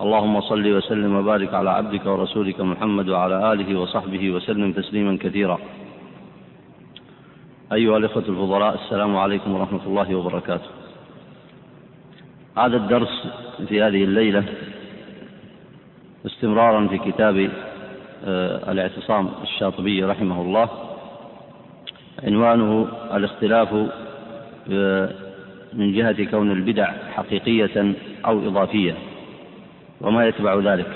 اللهم صل وسلم وبارك على عبدك ورسولك محمد وعلى آله وصحبه وسلم تسليما كثيرا. أيها الإخوة الفضلاء السلام عليكم ورحمة الله وبركاته. هذا الدرس في هذه الليلة استمرارا في كتاب آه، الاعتصام الشاطبي رحمه الله. عنوانه الاختلاف آه، من جهة كون البدع حقيقية أو إضافية. وما يتبع ذلك.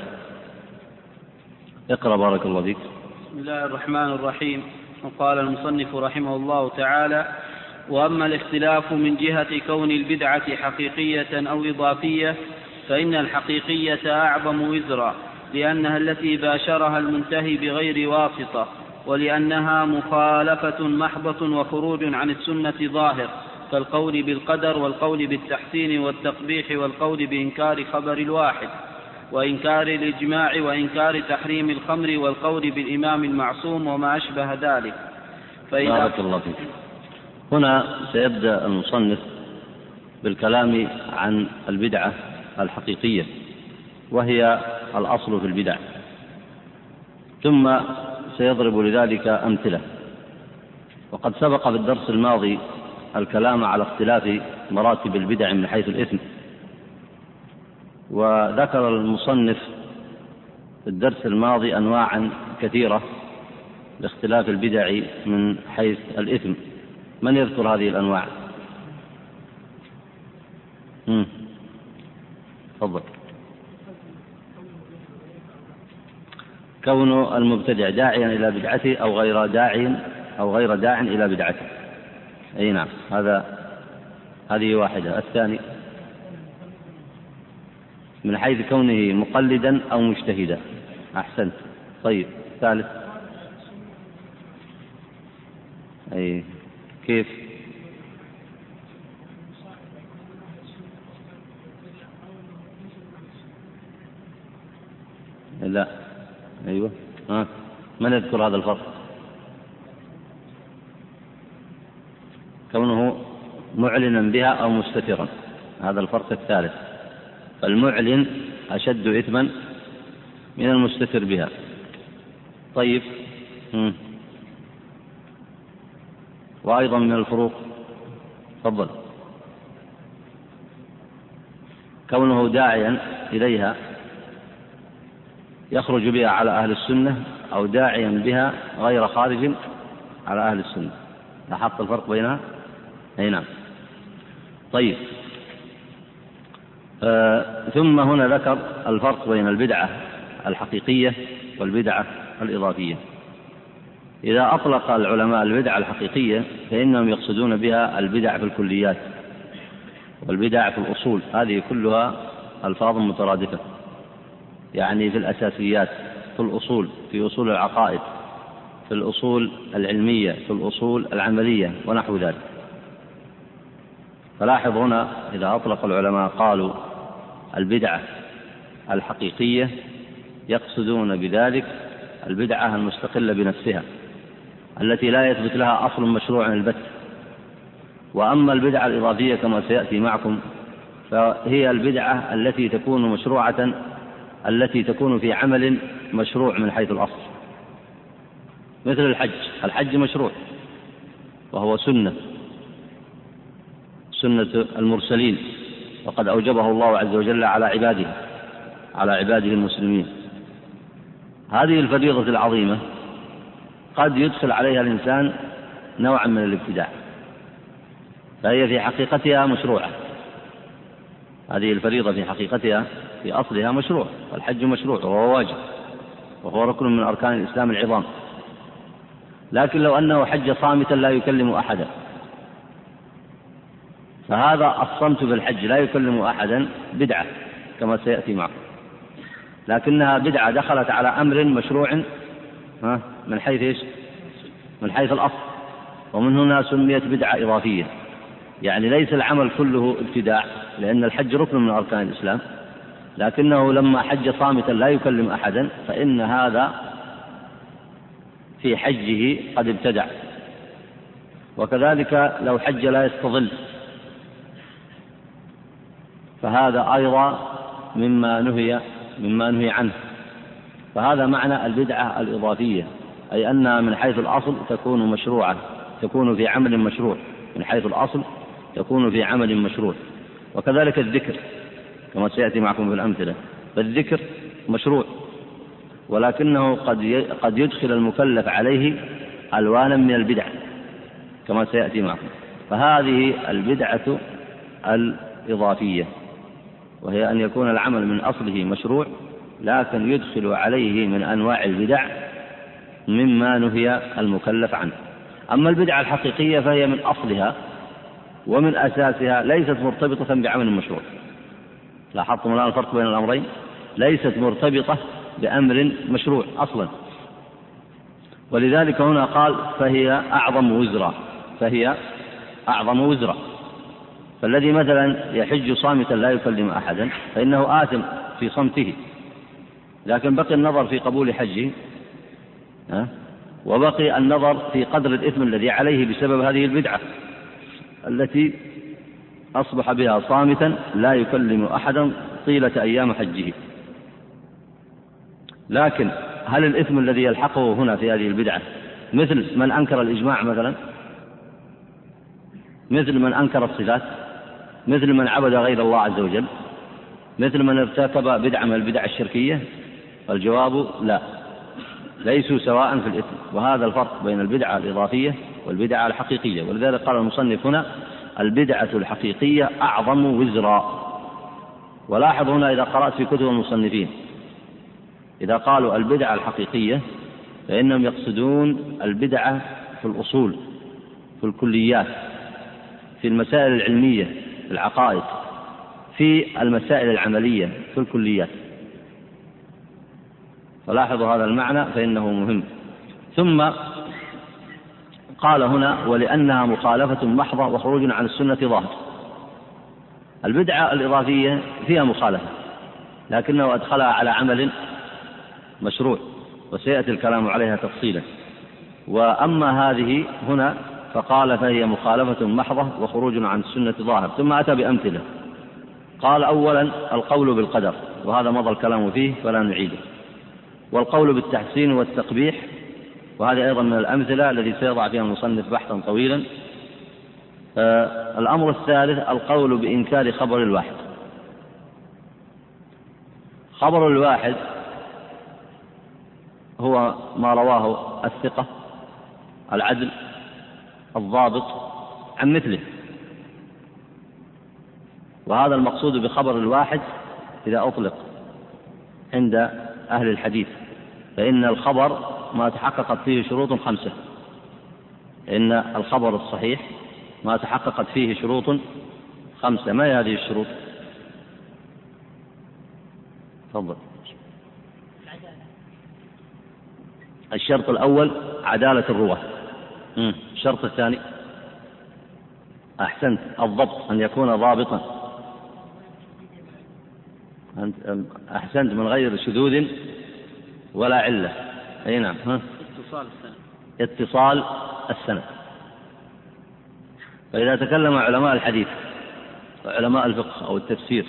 اقرأ بارك الله فيك. بسم الله الرحمن الرحيم. وقال المصنف رحمه الله تعالى وأما الاختلاف من جهة كون البدعة حقيقية أو إضافية فإن الحقيقية أعظم وزرا لأنها التي باشرها المنتهي بغير واسطة ولأنها مخالفة محضة وخروج عن السنة ظاهر كالقول بالقدر والقول بالتحسين والتقبيح والقول بإنكار خبر الواحد. وإنكار الإجماع وإنكار تحريم الخمر والقول بالإمام المعصوم وما أشبه ذلك. فإذا بارك الله فيك. هنا سيبدأ المصنف بالكلام عن البدعة الحقيقية وهي الأصل في البدع. ثم سيضرب لذلك أمثلة. وقد سبق في الدرس الماضي الكلام على اختلاف مراتب البدع من حيث الإثم. وذكر المصنف في الدرس الماضي أنواعا كثيرة لاختلاف البدع من حيث الإثم. من يذكر هذه الأنواع؟ تفضل. كون المبتدع داعيا إلى بدعته أو غير داعي أو غير داع إلى بدعته. أي نعم هذا هذه واحدة. الثاني؟ من حيث كونه مقلدا أو مجتهدا. أحسنت. طيب ثالث. أي كيف؟ لا. أيوة. ها. من يذكر هذا الفرق كونه معلنا بها أو مستترا. هذا الفرق الثالث. فالمعلن أشد إثما من المستتر بها. طيب. وأيضا من الفروق. تفضل. كونه داعيا إليها يخرج بها على أهل السنة أو داعيا بها غير خارج على أهل السنة. لاحظت الفرق بينها؟ أي نعم. طيب. ثم هنا ذكر الفرق بين البدعة الحقيقية والبدعة الإضافية. إذا أطلق العلماء البدعة الحقيقية فإنهم يقصدون بها البدع في الكليات والبدع في الأصول. هذه كلها ألفاظ مترادفة يعني في الأساسيات في الأصول في أصول العقائد في الأصول العلمية في الأصول العملية ونحو ذلك. فلاحظ هنا إذا أطلق العلماء قالوا البدعة الحقيقية يقصدون بذلك البدعة المستقلة بنفسها التي لا يثبت لها أصل مشروع البت. وأما البدعة الإضافية كما سيأتي معكم فهي البدعة التي تكون مشروعة التي تكون في عمل مشروع من حيث الأصل. مثل الحج الحج مشروع وهو سنة سنة المرسلين. وقد أوجبه الله عز وجل على عباده على عباده المسلمين. هذه الفريضة العظيمة قد يدخل عليها الإنسان نوعا من الابتداع فهي في حقيقتها مشروعة. هذه الفريضة في حقيقتها في أصلها مشروع والحج مشروع وهو واجب وهو ركن من أركان الإسلام العظام. لكن لو أنه حج صامتا لا يكلم أحدا. فهذا الصمت في الحج لا يكلم أحدا بدعة كما سيأتي معكم. لكنها بدعة دخلت على أمر مشروع من حيث إيش؟ من حيث الأصل. ومن هنا سميت بدعة إضافية. يعني ليس العمل كله ابتداع لأن الحج ركن من أركان الإسلام. لكنه لما حج صامتا لا يكلم أحدا فإن هذا في حجه قد ابتدع. وكذلك لو حج لا يستظل. فهذا أيضا مما نهي مما نهي عنه. فهذا معنى البدعة الإضافية أي أنها من حيث الأصل تكون مشروعة تكون في عمل مشروع. من حيث الأصل تكون في عمل مشروع. وكذلك الذكر كما سيأتي معكم في الأمثلة. فالذكر مشروع ولكنه قد قد يدخل المكلف عليه ألوانا من البدع كما سيأتي معكم. فهذه البدعة الإضافية. وهي أن يكون العمل من أصله مشروع لكن يدخل عليه من أنواع البدع مما نهي المكلف عنه. أما البدعة الحقيقية فهي من أصلها ومن أساسها ليست مرتبطة بعمل مشروع. لاحظتم الآن الفرق بين الأمرين؟ ليست مرتبطة بأمر مشروع أصلا. ولذلك هنا قال فهي أعظم وزرا فهي أعظم وزرا. فالذي مثلا يحج صامتا لا يكلم أحدا فإنه آثم في صمته. لكن بقي النظر في قبول حجه وبقي النظر في قدر الإثم الذي عليه بسبب هذه البدعة التي أصبح بها صامتا لا يكلم أحدا طيلة أيام حجه. لكن هل الإثم الذي يلحقه هنا في هذه البدعة مثل من أنكر الإجماع مثلا؟ مثل من أنكر الصفات؟ مثل من عبد غير الله عز وجل مثل من ارتكب بدعة من البدع الشركية الجواب لا. ليسوا سواء في الإثم. وهذا الفرق بين البدعة الإضافية والبدعة الحقيقية. ولذلك قال المصنف هنا البدعة الحقيقية أعظم وزرا. ولاحظ هنا إذا قرأت في كتب المصنفين إذا قالوا البدعة الحقيقية فإنهم يقصدون البدعة في الأصول في الكليات في المسائل العلمية العقائد في المسائل العملية في الكليات. فلاحظوا هذا المعنى فإنه مهم. ثم قال هنا ولأنها مخالفة محضة وخروج عن السنة ظاهر. البدعة الإضافية فيها مخالفة لكنه أدخلها على عمل مشروع وسيأتي الكلام عليها تفصيلا. وأما هذه هنا فقال فهي مخالفة محضة وخروج عن السنة ظاهر. ثم أتى بأمثلة. قال أولا القول بالقدر وهذا مضى الكلام فيه فلا نعيده. والقول بالتحسين والتقبيح وهذه أيضا من الأمثلة التي سيضع فيها المصنف بحثا طويلا. آه الأمر الثالث القول بإنكار خبر الواحد. خبر الواحد هو ما رواه الثقة العدل الضابط عن مثله. وهذا المقصود بخبر الواحد إذا أطلق عند أهل الحديث. فإن الخبر ما تحققت فيه شروط خمسة. إن الخبر الصحيح ما تحققت فيه شروط خمسة. ما هي هذه الشروط؟ تفضل. الشرط الأول عدالة الرواة. الشرط الثاني. أحسنت. الضبط. أن يكون ضابطا. أحسنت من غير شذوذ ولا علة. أي نعم. ها؟ اتصال السند اتصال السند فإذا تكلم علماء الحديث وعلماء الفقه أو التفسير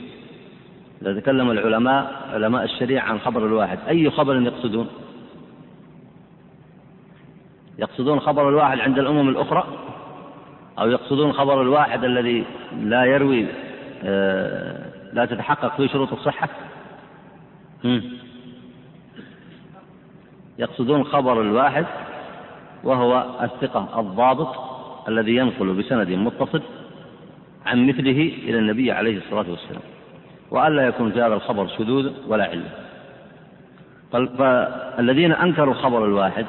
إذا تكلم العلماء علماء الشريعة عن خبر الواحد أي خبر يقصدون؟ يقصدون خبر الواحد عند الأمم الأخرى أو يقصدون خبر الواحد الذي لا يروي آه، لا تتحقق فيه شروط الصحة؟ يقصدون الخبر الواحد وهو الثقة الضابط الذي ينقل بسند متصل عن مثله إلى النبي عليه الصلاة والسلام. وألا يكون في هذا الخبر شذوذ ولا علة فالذين أنكروا الخبر الواحد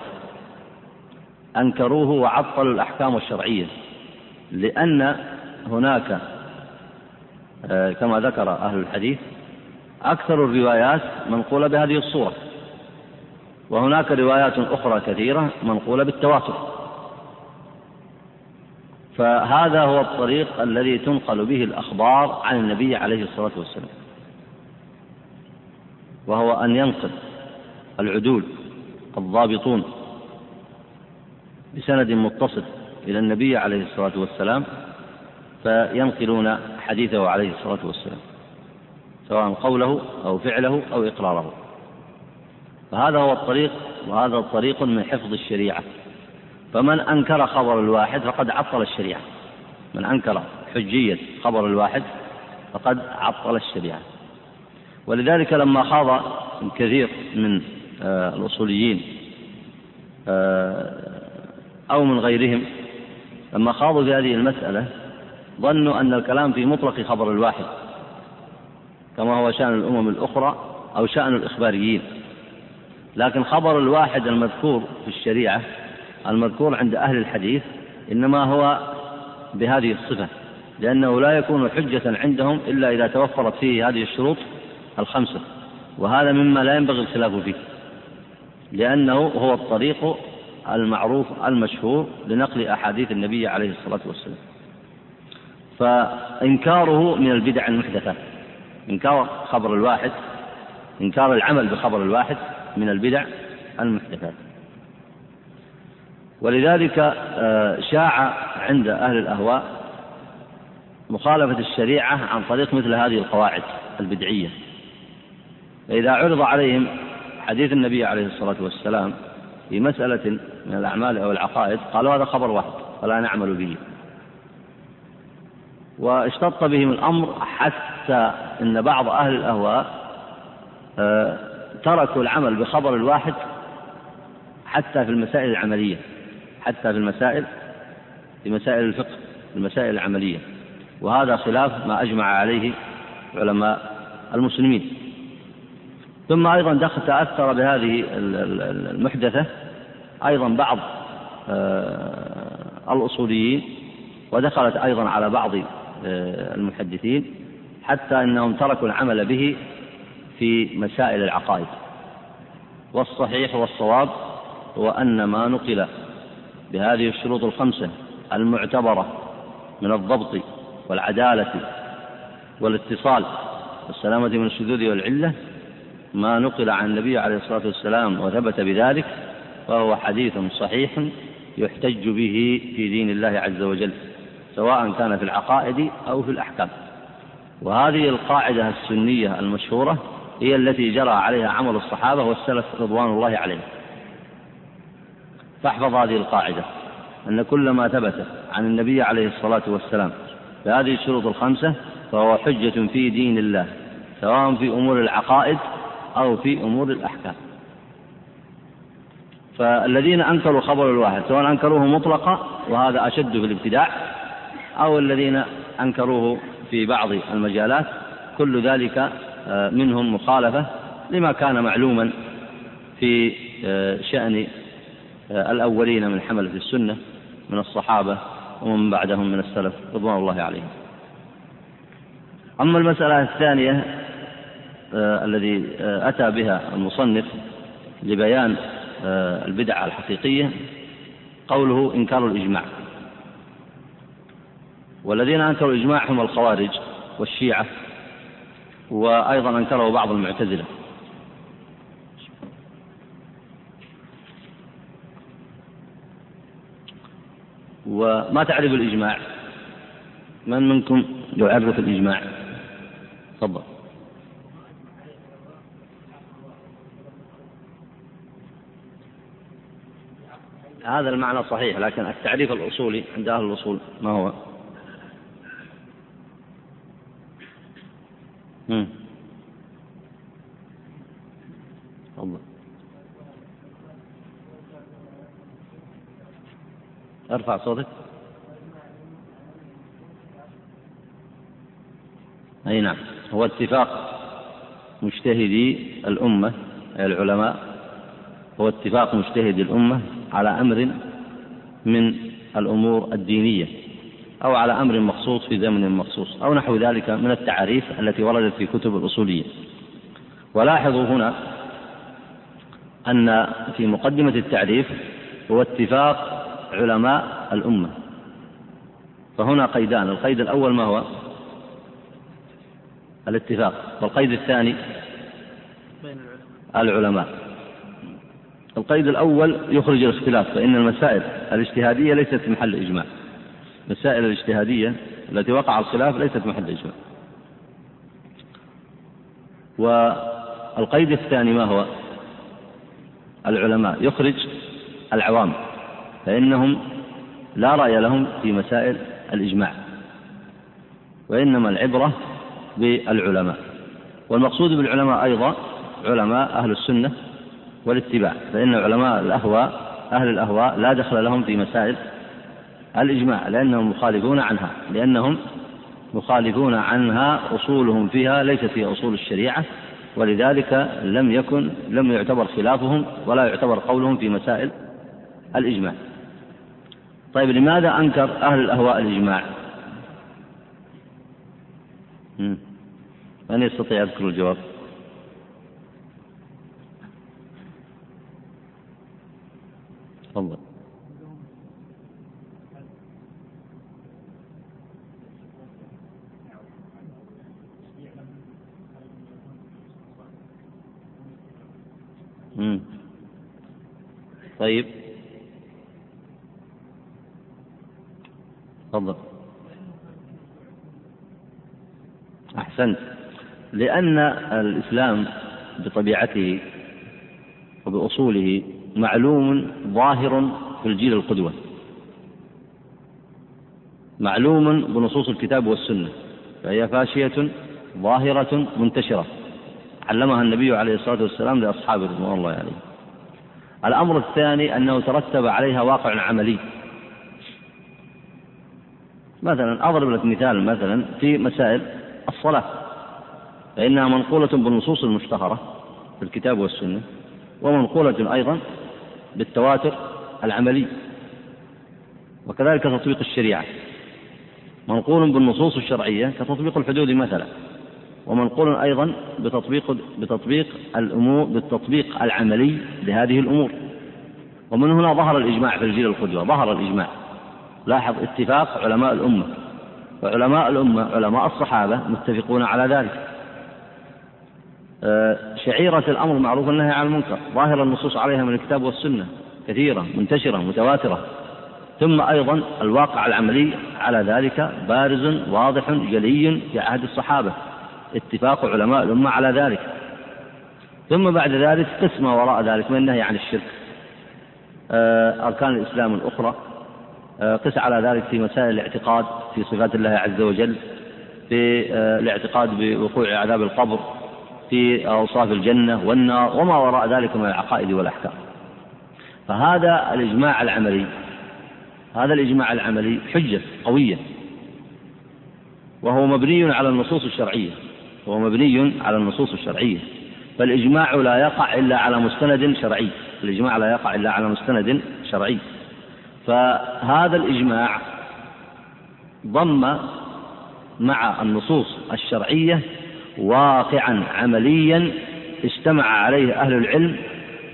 أنكروه وعطلوا الأحكام الشرعية لأن هناك آه، كما ذكر أهل الحديث أكثر الروايات منقولة بهذه الصورة وهناك روايات أخرى كثيرة منقولة بالتواتر. فهذا هو الطريق الذي تنقل به الأخبار عن النبي عليه الصلاة والسلام وهو أن ينقل العدول الضابطون بسند متصل إلى النبي عليه الصلاة والسلام فينقلون حديثه عليه الصلاة والسلام سواء قوله أو فعله أو إقراره. فهذا هو الطريق وهذا طريق من حفظ الشريعة. فمن أنكر خبر الواحد فقد عطل الشريعة. من أنكر حجية خبر الواحد فقد عطل الشريعة. ولذلك لما خاض كثير من آه، الأصوليين آه، أو من غيرهم. لما خاضوا في هذه المسألة ظنوا أن الكلام في مطلق خبر الواحد كما هو شأن الأمم الأخرى أو شأن الإخباريين. لكن خبر الواحد المذكور في الشريعة المذكور عند أهل الحديث إنما هو بهذه الصفة لأنه لا يكون حجة عندهم إلا إذا توفرت فيه هذه الشروط الخمسة وهذا مما لا ينبغي الخلاف فيه لأنه هو الطريق المعروف المشهور لنقل أحاديث النبي عليه الصلاة والسلام. فإنكاره من البدع المحدثات إنكار خبر الواحد إنكار العمل بخبر الواحد من البدع المحدثات ولذلك آه، شاع عند أهل الأهواء مخالفة الشريعة عن طريق مثل هذه القواعد البدعية. فإذا عرض عليهم حديث النبي عليه الصلاة والسلام في مسألة من الأعمال أو العقائد قالوا هذا خبر واحد فلا نعمل به. واشتط بهم الأمر حتى أن بعض أهل الأهواء آه، تركوا العمل بخبر الواحد حتى في المسائل العملية حتى في المسائل في مسائل الفقه في المسائل العملية. وهذا خلاف ما أجمع عليه علماء المسلمين. ثم أيضا دخل تأثر بهذه المحدثة أيضا بعض آه، الأصوليين ودخلت أيضا على بعض آه، المحدثين حتى أنهم تركوا العمل به في مسائل العقائد. والصحيح والصواب هو أن ما نقل بهذه الشروط الخمسة المعتبرة من الضبط والعدالة والاتصال والسلامة من الشذوذ والعلة ما نقل عن النبي عليه الصلاة والسلام وثبت بذلك فهو حديث صحيح يحتج به في دين الله عز وجل سواء كان في العقائد أو في الأحكام. وهذه القاعدة السنية المشهورة هي التي جرى عليها عمل الصحابة والسلف رضوان الله عليهم. فاحفظ هذه القاعدة أن كل ما ثبت عن النبي عليه الصلاة والسلام بهذه الشروط الخمسة فهو حجة في دين الله سواء في أمور العقائد أو في أمور الأحكام. فالذين أنكروا خبر الواحد سواء أنكروه مطلقا وهذا أشد في الابتداع أو الذين أنكروه في بعض المجالات كل ذلك آه، منهم مخالفة لما كان معلوما في آه، شأن آه، الأولين من حملة السنة من الصحابة ومن بعدهم من السلف رضوان الله عليهم. أما المسألة الثانية الذي أتى بها المصنف لبيان البدعة الحقيقية قوله إنكار الإجماع. والذين أنكروا الإجماع هم الخوارج والشيعة وأيضا أنكره بعض المعتزلة. وما تعرف الإجماع؟ من منكم يعرف الإجماع؟ تفضل. هذا المعنى صحيح لكن التعريف الأصولي عند أهل الأصول ما هو؟ الله ارفع صوتك. أي نعم. هو اتفاق مجتهدي الأمة العلماء. هو اتفاق مجتهدي الأمة على أمر من الأمور الدينية أو على أمر مخصوص في زمن مخصوص أو نحو ذلك من التعاريف التي وردت في كتب الأصولية. ولاحظوا هنا أن في مقدمة التعريف هو اتفاق علماء الأمة. فهنا قيدان القيد الأول ما هو؟ الاتفاق. والقيد الثاني؟ العلماء. القيد الأول يخرج الاختلاف فإن المسائل الاجتهادية ليست محل إجماع. المسائل الاجتهادية التي وقع الخلاف ليست محل إجماع. والقيد الثاني ما هو؟ العلماء. يخرج العوام فإنهم لا رأي لهم في مسائل الإجماع وإنما العبرة بالعلماء. والمقصود بالعلماء أيضا علماء أهل السنة والاتباع فإن علماء الأهواء أهل الأهواء لا دخل لهم في مسائل الإجماع لأنهم مخالفون عنها لأنهم مخالفون عنها أصولهم فيها ليست هي أصول الشريعة ولذلك لم يكن لم يعتبر خلافهم ولا يعتبر قولهم في مسائل الإجماع. طيب لماذا أنكر أهل الأهواء الإجماع؟ من يستطيع يذكر الجواب؟ تفضل. طيب. تفضل. أحسنت. لأن الإسلام بطبيعته وبأصوله معلوم ظاهر في الجيل القدوة. معلوم بنصوص الكتاب والسنة فهي فاشية ظاهرة منتشرة. علمها النبي عليه الصلاة والسلام لأصحابه رضوان الله عليه. الأمر الثاني أنه ترتب عليها واقع عملي. مثلا أضرب لك مثال مثلا في مسائل الصلاة. فإنها منقولة بالنصوص المشتهرة في الكتاب والسنة ومنقولة أيضا بالتواتر العملي. وكذلك تطبيق الشريعة. منقول بالنصوص الشرعية كتطبيق الحدود مثلا. ومنقول أيضا بتطبيق بتطبيق الأمور بالتطبيق العملي لهذه الأمور. ومن هنا ظهر الإجماع في الجيل القدوة. ظهر الإجماع. لاحظ اتفاق علماء الأمة. وعلماء الأمة علماء الصحابة متفقون على ذلك. شعيرة الأمر معروف النهي عن المنكر. ظاهر النصوص عليها من الكتاب والسنة كثيرة منتشرة متواترة. ثم أيضا الواقع العملي على ذلك بارز واضح جلي في عهد الصحابة. اتفاق علماء الأمة على ذلك. ثم بعد ذلك قسم وراء ذلك من النهي عن الشرك. آه، أركان الإسلام الأخرى. آه، قس على ذلك في مسائل الاعتقاد في صفات الله عز وجل في الاعتقاد بوقوع عذاب القبر. في أوصاف الجنة والنار وما وراء ذلك من العقائد والأحكام. فهذا الإجماع العملي هذا الإجماع العملي حجة قوية. وهو مبني على النصوص الشرعية. وهو مبني على النصوص الشرعية. فالإجماع لا يقع إلا على مستند شرعي. الإجماع لا يقع إلا على مستند شرعي. فهذا الإجماع ضم مع النصوص الشرعية واقعا عمليا اجتمع عليه أهل العلم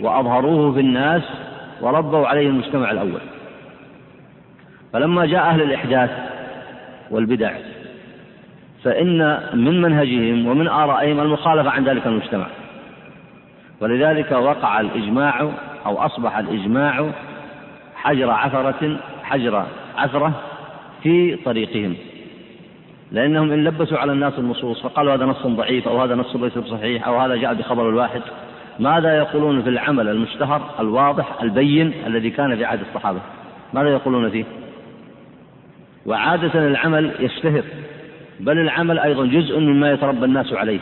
وأظهروه في الناس وربوا عليه المجتمع الأول. فلما جاء أهل الإحداث والبدع فإن من منهجهم ومن آرائهم المخالفة عن ذلك المجتمع. ولذلك وقع الإجماع أو أصبح الإجماع حجر عثرة حجر عثرة في طريقهم. لأنهم إن لبسوا على الناس النصوص فقالوا هذا نص ضعيف أو هذا نص ليس بصحيح أو هذا جاء بخبر الواحد ماذا يقولون في العمل المشتهر الواضح البين الذي كان في عهد الصحابة؟ ماذا يقولون فيه؟ وعادة العمل يشتهر بل العمل أيضا جزء مما يتربى الناس عليه.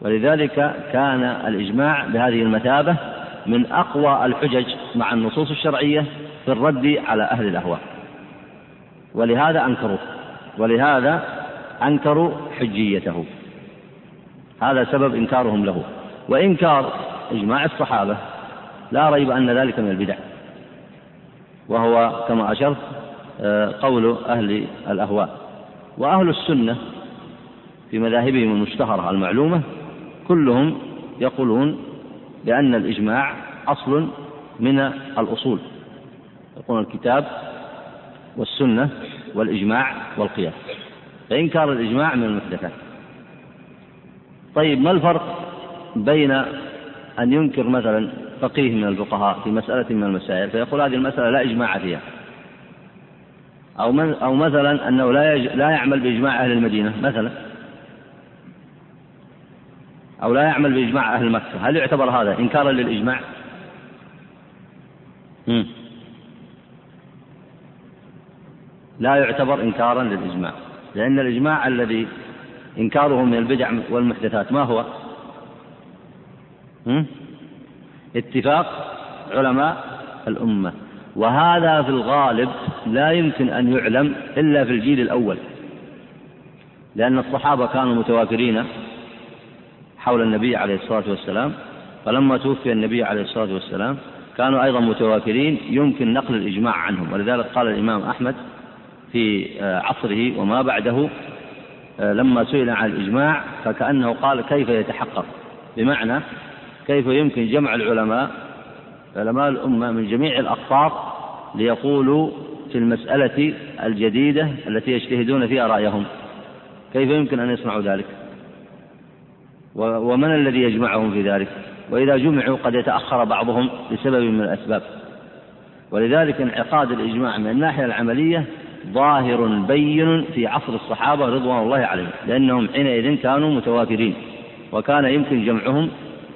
ولذلك كان الإجماع بهذه المثابة من أقوى الحجج مع النصوص الشرعية في الرد على أهل الأهواء. ولهذا أنكروه ولهذا أنكروا حجيته. هذا سبب إنكارهم له. وإنكار إجماع الصحابة لا ريب أن ذلك من البدع. وهو كما أشرت آه، قول أهل الأهواء. وأهل السنة في مذاهبهم المشتهرة المعلومة كلهم يقولون لأن الإجماع أصل من الأصول. يقول الكتاب والسنة والإجماع والقياس فإنكار الإجماع من المحدثات طيب ما الفرق بين أن ينكر مثلا فقيه من الفقهاء في مسألة من المسائل فيقول هذه المسألة لا إجماع فيها أو أو مثلا أنه لا. لا يعمل بإجماع أهل المدينة مثلا أو لا يعمل بإجماع أهل مكة هل يعتبر هذا إنكارا للإجماع؟ مم. لا يعتبر إنكارا للإجماع لأن الإجماع الذي إنكاره من البدع والمحدثات ما هو؟ اتفاق علماء الأمة وهذا في الغالب لا يمكن أن يعلم إلا في الجيل الأول لأن الصحابة كانوا متوافرين حول النبي عليه الصلاة والسلام فلما توفي النبي عليه الصلاة والسلام كانوا أيضا متوافرين يمكن نقل الإجماع عنهم ولذلك قال الإمام أحمد في عصره وما بعده لما سئل عن الإجماع فكأنه قال كيف يتحقق؟ بمعنى كيف يمكن جمع العلماء علماء الأمة من جميع الأقطار ليقولوا في المسألة الجديدة التي يجتهدون فيها رأيهم؟ كيف يمكن أن يصنعوا ذلك؟ ومن الذي يجمعهم في ذلك؟ وإذا جمعوا قد يتأخر بعضهم لسبب من الأسباب. ولذلك انعقاد الإجماع من الناحية العملية ظاهر بين في عصر الصحابة رضوان الله عليهم لأنهم حينئذ كانوا متوافرين وكان يمكن جمعهم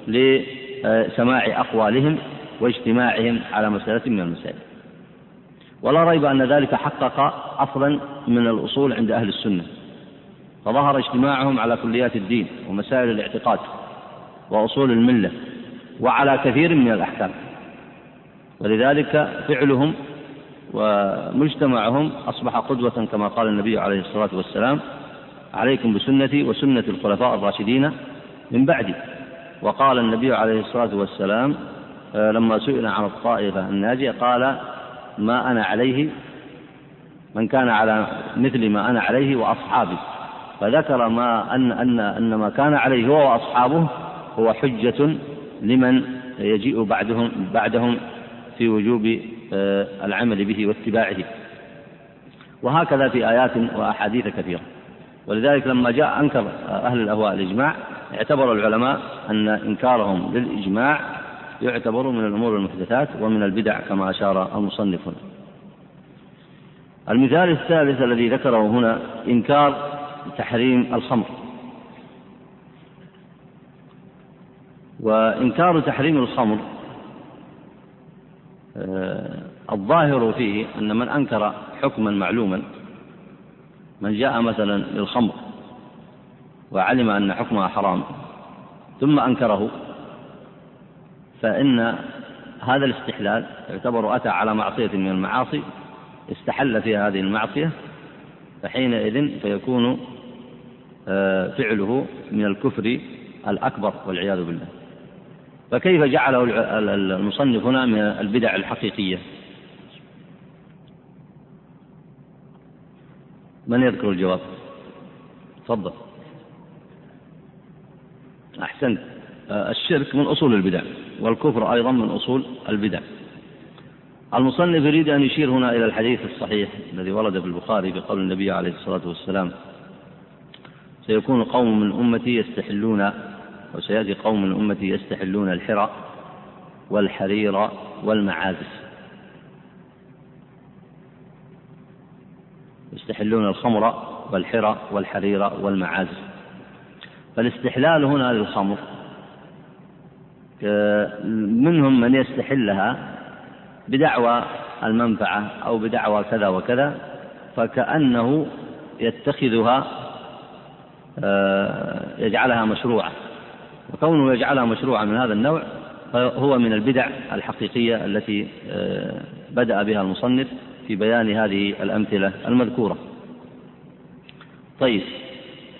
لسماع أقوالهم واجتماعهم على مسألة من المسائل. ولا ريب أن ذلك حقق أصلا من الأصول عند أهل السنة. فظهر اجتماعهم على كليات الدين ومسائل الاعتقاد وأصول الملة وعلى كثير من الأحكام. ولذلك فعلهم ومجتمعهم أصبح قدوة كما قال النبي عليه الصلاة والسلام عليكم بسنتي وسنة الخلفاء الراشدين من بعدي. وقال النبي عليه الصلاة والسلام آه، لما سئل عن الطائفة الناجية قال ما أنا عليه من كان على مثل ما أنا عليه وأصحابي. فذكر ما أن أن أن ما كان عليه هو وأصحابه هو حجة لمن يجيء بعدهم بعدهم في وجوب العمل به واتباعه. وهكذا في آيات وأحاديث كثيرة. ولذلك لما جاء أنكر أهل الأهواء الإجماع اعتبر العلماء أن إنكارهم للإجماع يعتبر من الأمور المحدثات ومن البدع كما أشار المصنف هنا. المثال الثالث الذي ذكره هنا إنكار تحريم الخمر. وإنكار تحريم الخمر آه، الظاهر فيه أن من أنكر حكما معلوما من جاء مثلا للخمر وعلم أن حكمها حرام ثم أنكره فإن هذا الاستحلال يعتبر أتى على معصية من المعاصي استحل فيها هذه المعصية فحينئذ فيكون آه، فعله من الكفر الأكبر والعياذ بالله. فكيف جعله المصنف هنا من البدع الحقيقية؟ من يذكر الجواب؟ تفضل. أحسنت. آه، الشرك من أصول البدع والكفر أيضا من أصول البدع. المصنف يريد أن يشير هنا إلى الحديث الصحيح الذي ورد في البخاري بقول النبي عليه الصلاة والسلام سيكون قوم من أمتي يستحلون وسيأتي قوم من أمتي يستحلون الحرى والحرير والمعازف يستحلون الخمر والحرى والحرير والمعازف فالاستحلال هنا للخمر منهم من يستحلها بدعوى المنفعة أو بدعوى كذا وكذا فكأنه يتخذها آه، يجعلها مشروعة. وكونه يجعلها مشروعة من هذا النوع هو من البدع الحقيقية التي آه، بدأ بها المصنف في بيان هذه الأمثلة المذكورة. طيب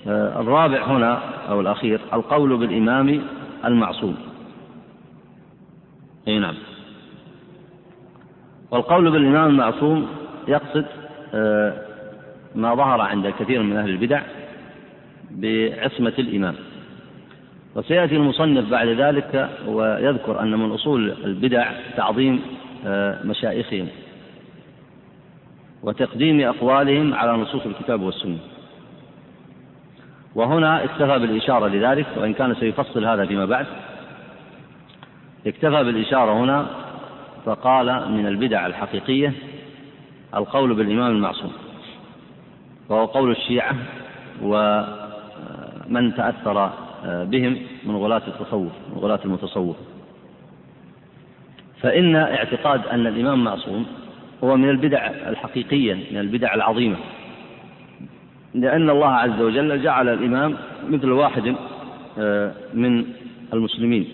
آه، الرابع هنا أو الأخير القول بالإمام المعصوم. أي نعم. والقول بالإمام المعصوم يقصد آه، ما ظهر عند كثير من أهل البدع بعصمة الإمام. وسيأتي المصنف بعد ذلك ويذكر أن من أصول البدع تعظيم آه، مشايخهم وتقديم أقوالهم على نصوص الكتاب والسنة. وهنا اكتفى بالإشارة لذلك وإن كان سيفصل هذا فيما بعد. اكتفى بالإشارة هنا فقال من البدع الحقيقية القول بالإمام المعصوم وهو قول الشيعة ومن تأثر بهم من غلاة التصوف من غلاة المتصوف. فإن اعتقاد أن الإمام معصوم هو من البدع الحقيقية من البدع العظيمة. لأن الله عز وجل جعل الإمام مثل واحد آه، من المسلمين.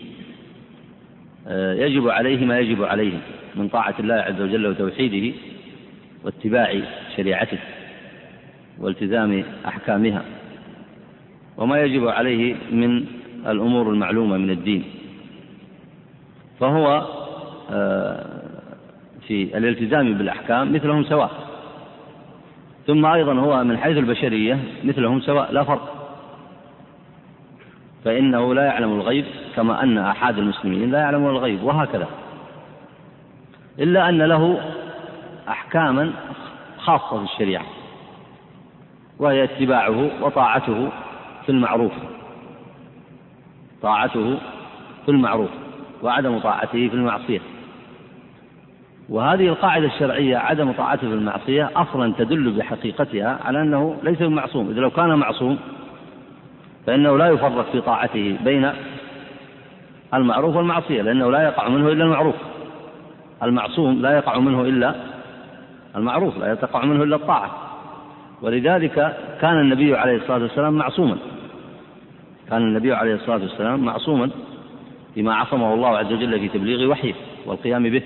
آه، يجب عليه ما يجب عليهم من طاعة الله عز وجل وتوحيده واتباع شريعته والتزام أحكامها. وما يجب عليه من الأمور المعلومة من الدين. فهو آه، في الالتزام بالأحكام مثلهم سواء. ثم أيضا هو من حيث البشرية مثلهم سواء لا فرق. فإنه لا يعلم الغيب كما أن أحد المسلمين لا يعلمون الغيب وهكذا. إلا أن له أحكاما خاصة في الشريعة وهي اتباعه وطاعته في المعروف طاعته في المعروف وعدم طاعته في المعصية. وهذه القاعدة الشرعية عدم طاعته في المعصية أصلا تدل بحقيقتها على أنه ليس بمعصوم. إذا لو كان معصوم فإنه لا يفرق في طاعته بين المعروف والمعصية لأنه لا يقع منه إلا المعروف. المعصوم لا يقع منه إلا المعروف لا تقع منه إلا الطاعة. ولذلك كان النبي عليه الصلاة والسلام معصوما. كان النبي عليه الصلاة والسلام معصوما بما عصمه الله عز وجل في تبليغ وحيه والقيام به.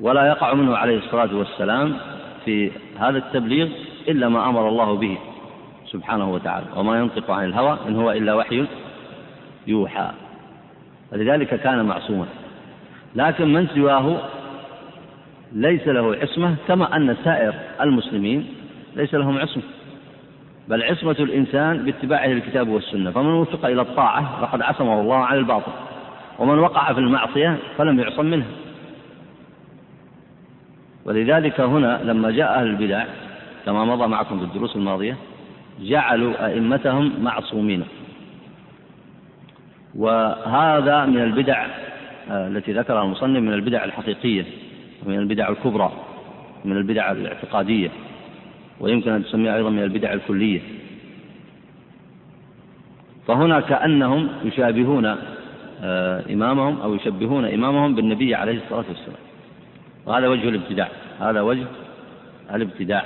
ولا يقع منه عليه الصلاة والسلام في هذا التبليغ إلا ما أمر الله به سبحانه وتعالى وما ينطق عن الهوى إن هو إلا وحي يوحى. فلذلك كان معصوما. لكن من سواه ليس له عصمة كما أن سائر المسلمين ليس لهم عصمة. بل عصمة الإنسان باتباعه الكتاب والسنة. فمن وفق إلى الطاعة فقد عصمه الله عن الباطل. ومن وقع في المعصية فلم يعصم منها ولذلك هنا لما جاء أهل البدع كما مضى معكم في الدروس الماضية جعلوا أئمتهم معصومين. وهذا من البدع آه، التي ذكرها المصنف من البدع الحقيقية ومن البدع الكبرى من البدع الاعتقادية. ويمكن أن تسميها أيضا من البدع الكلية. فهنا كأنهم يشابهون آه، إمامهم أو يشبهون إمامهم بالنبي عليه الصلاة والسلام. وهذا وجه الابتداع. هذا وجه الابتداع.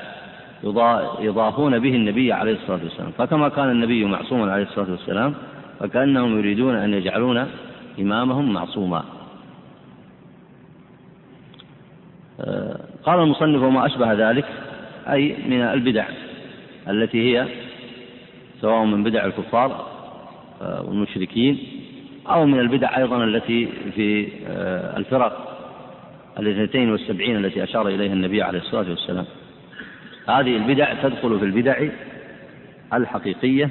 يضافون به النبي عليه الصلاة والسلام. فكما كان النبي معصوما عليه الصلاة والسلام فكأنهم يريدون أن يجعلون إمامهم معصوما. آه، قال المصنف وما أشبه ذلك. أي من البدع التي هي سواء من بدع الكفار آه، والمشركين أو من البدع أيضا التي في آه، الفرق الاثنتين والسبعين التي أشار إليها النبي عليه الصلاة والسلام. هذه البدع تدخل في البدع الحقيقية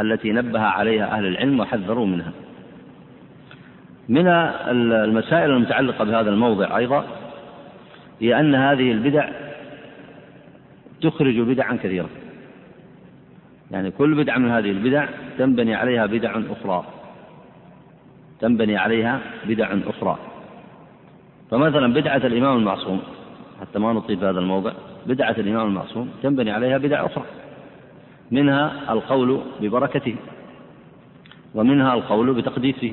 التي نبه عليها أهل العلم وحذروا منها. من المسائل المتعلقة بهذا الموضع أيضا هي أن هذه البدع تخرج بدعا كثيرة يعني كل بدعة من هذه البدع تنبني عليها بدع أخرى. تنبني عليها بدع أخرى. فمثلا بدعة الإمام المعصوم حتى ما نطيل في هذا الموضع بدعة الإمام المعصوم تنبني عليها بدع أخرى. منها القول ببركته ومنها القول بتقديسه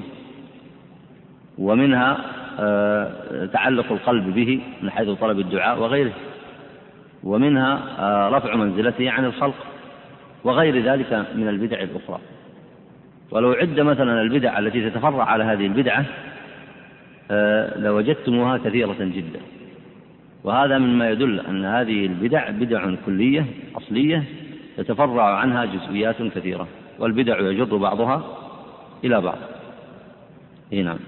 ومنها آه، تعلق القلب به من حيث طلب الدعاء وغيره. ومنها آه، رفع منزلته عن الخلق وغير ذلك من البدع الأخرى. ولو عد مثلا البدع التي تتفرع على هذه البدعة آه، لوجدتموها كثيرة جدا. وهذا مما يدل أن هذه البدع بدع كلية أصلية تتفرع عنها جزئيات كثيرة والبدع يجر بعضها إلى بعض. نعم.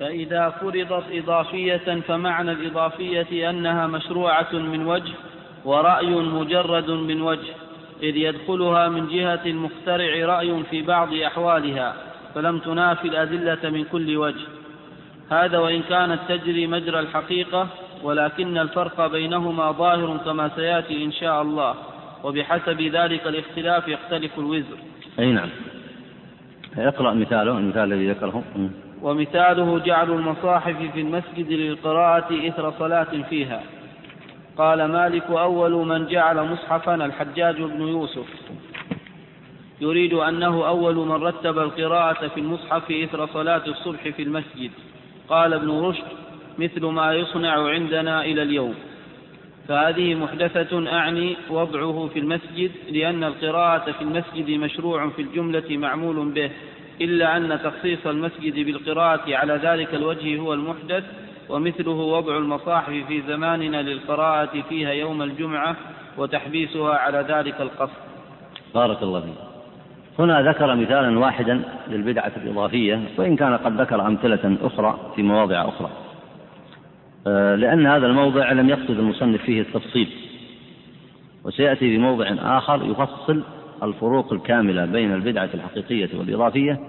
فإذا فرضت إضافية فمعنى الإضافية أنها مشروعة من وجه ورأي مجرد من وجه إذ يدخلها من جهة المخترع رأي في بعض أحوالها فلم تنافي الأدلة من كل وجه. هذا وإن كانت تجري مجرى الحقيقة ولكن الفرق بينهما ظاهر كما سيأتي إن شاء الله وبحسب ذلك الاختلاف يختلف الوزر. أي نعم. اقرأ مثاله المثال الذي ذكره. ومثاله جعل المصاحف في المسجد للقراءة إثر صلاة فيها. قال مالك أول من جعل مصحفا الحجاج بن يوسف. يريد أنه أول من رتب القراءة في المصحف إثر صلاة الصبح في المسجد. قال ابن رشد مثل ما يصنع عندنا إلى اليوم. فهذه محدثة أعني وضعه في المسجد لأن القراءة في المسجد مشروع في الجملة معمول به. إلا أن تخصيص المسجد بالقراءة على ذلك الوجه هو المحدث ومثله وضع المصاحف في زماننا للقراءة فيها يوم الجمعة وتحبيسها على ذلك القصد. بارك الله فيك. هنا ذكر مثالا واحدا للبدعة الإضافية وإن كان قد ذكر أمثلة أخرى في مواضع أخرى. آه، لأن هذا الموضع لم يقصد المصنف فيه التفصيل. وسيأتي في موضع آخر يفصل الفروق الكاملة بين البدعة الحقيقية والإضافية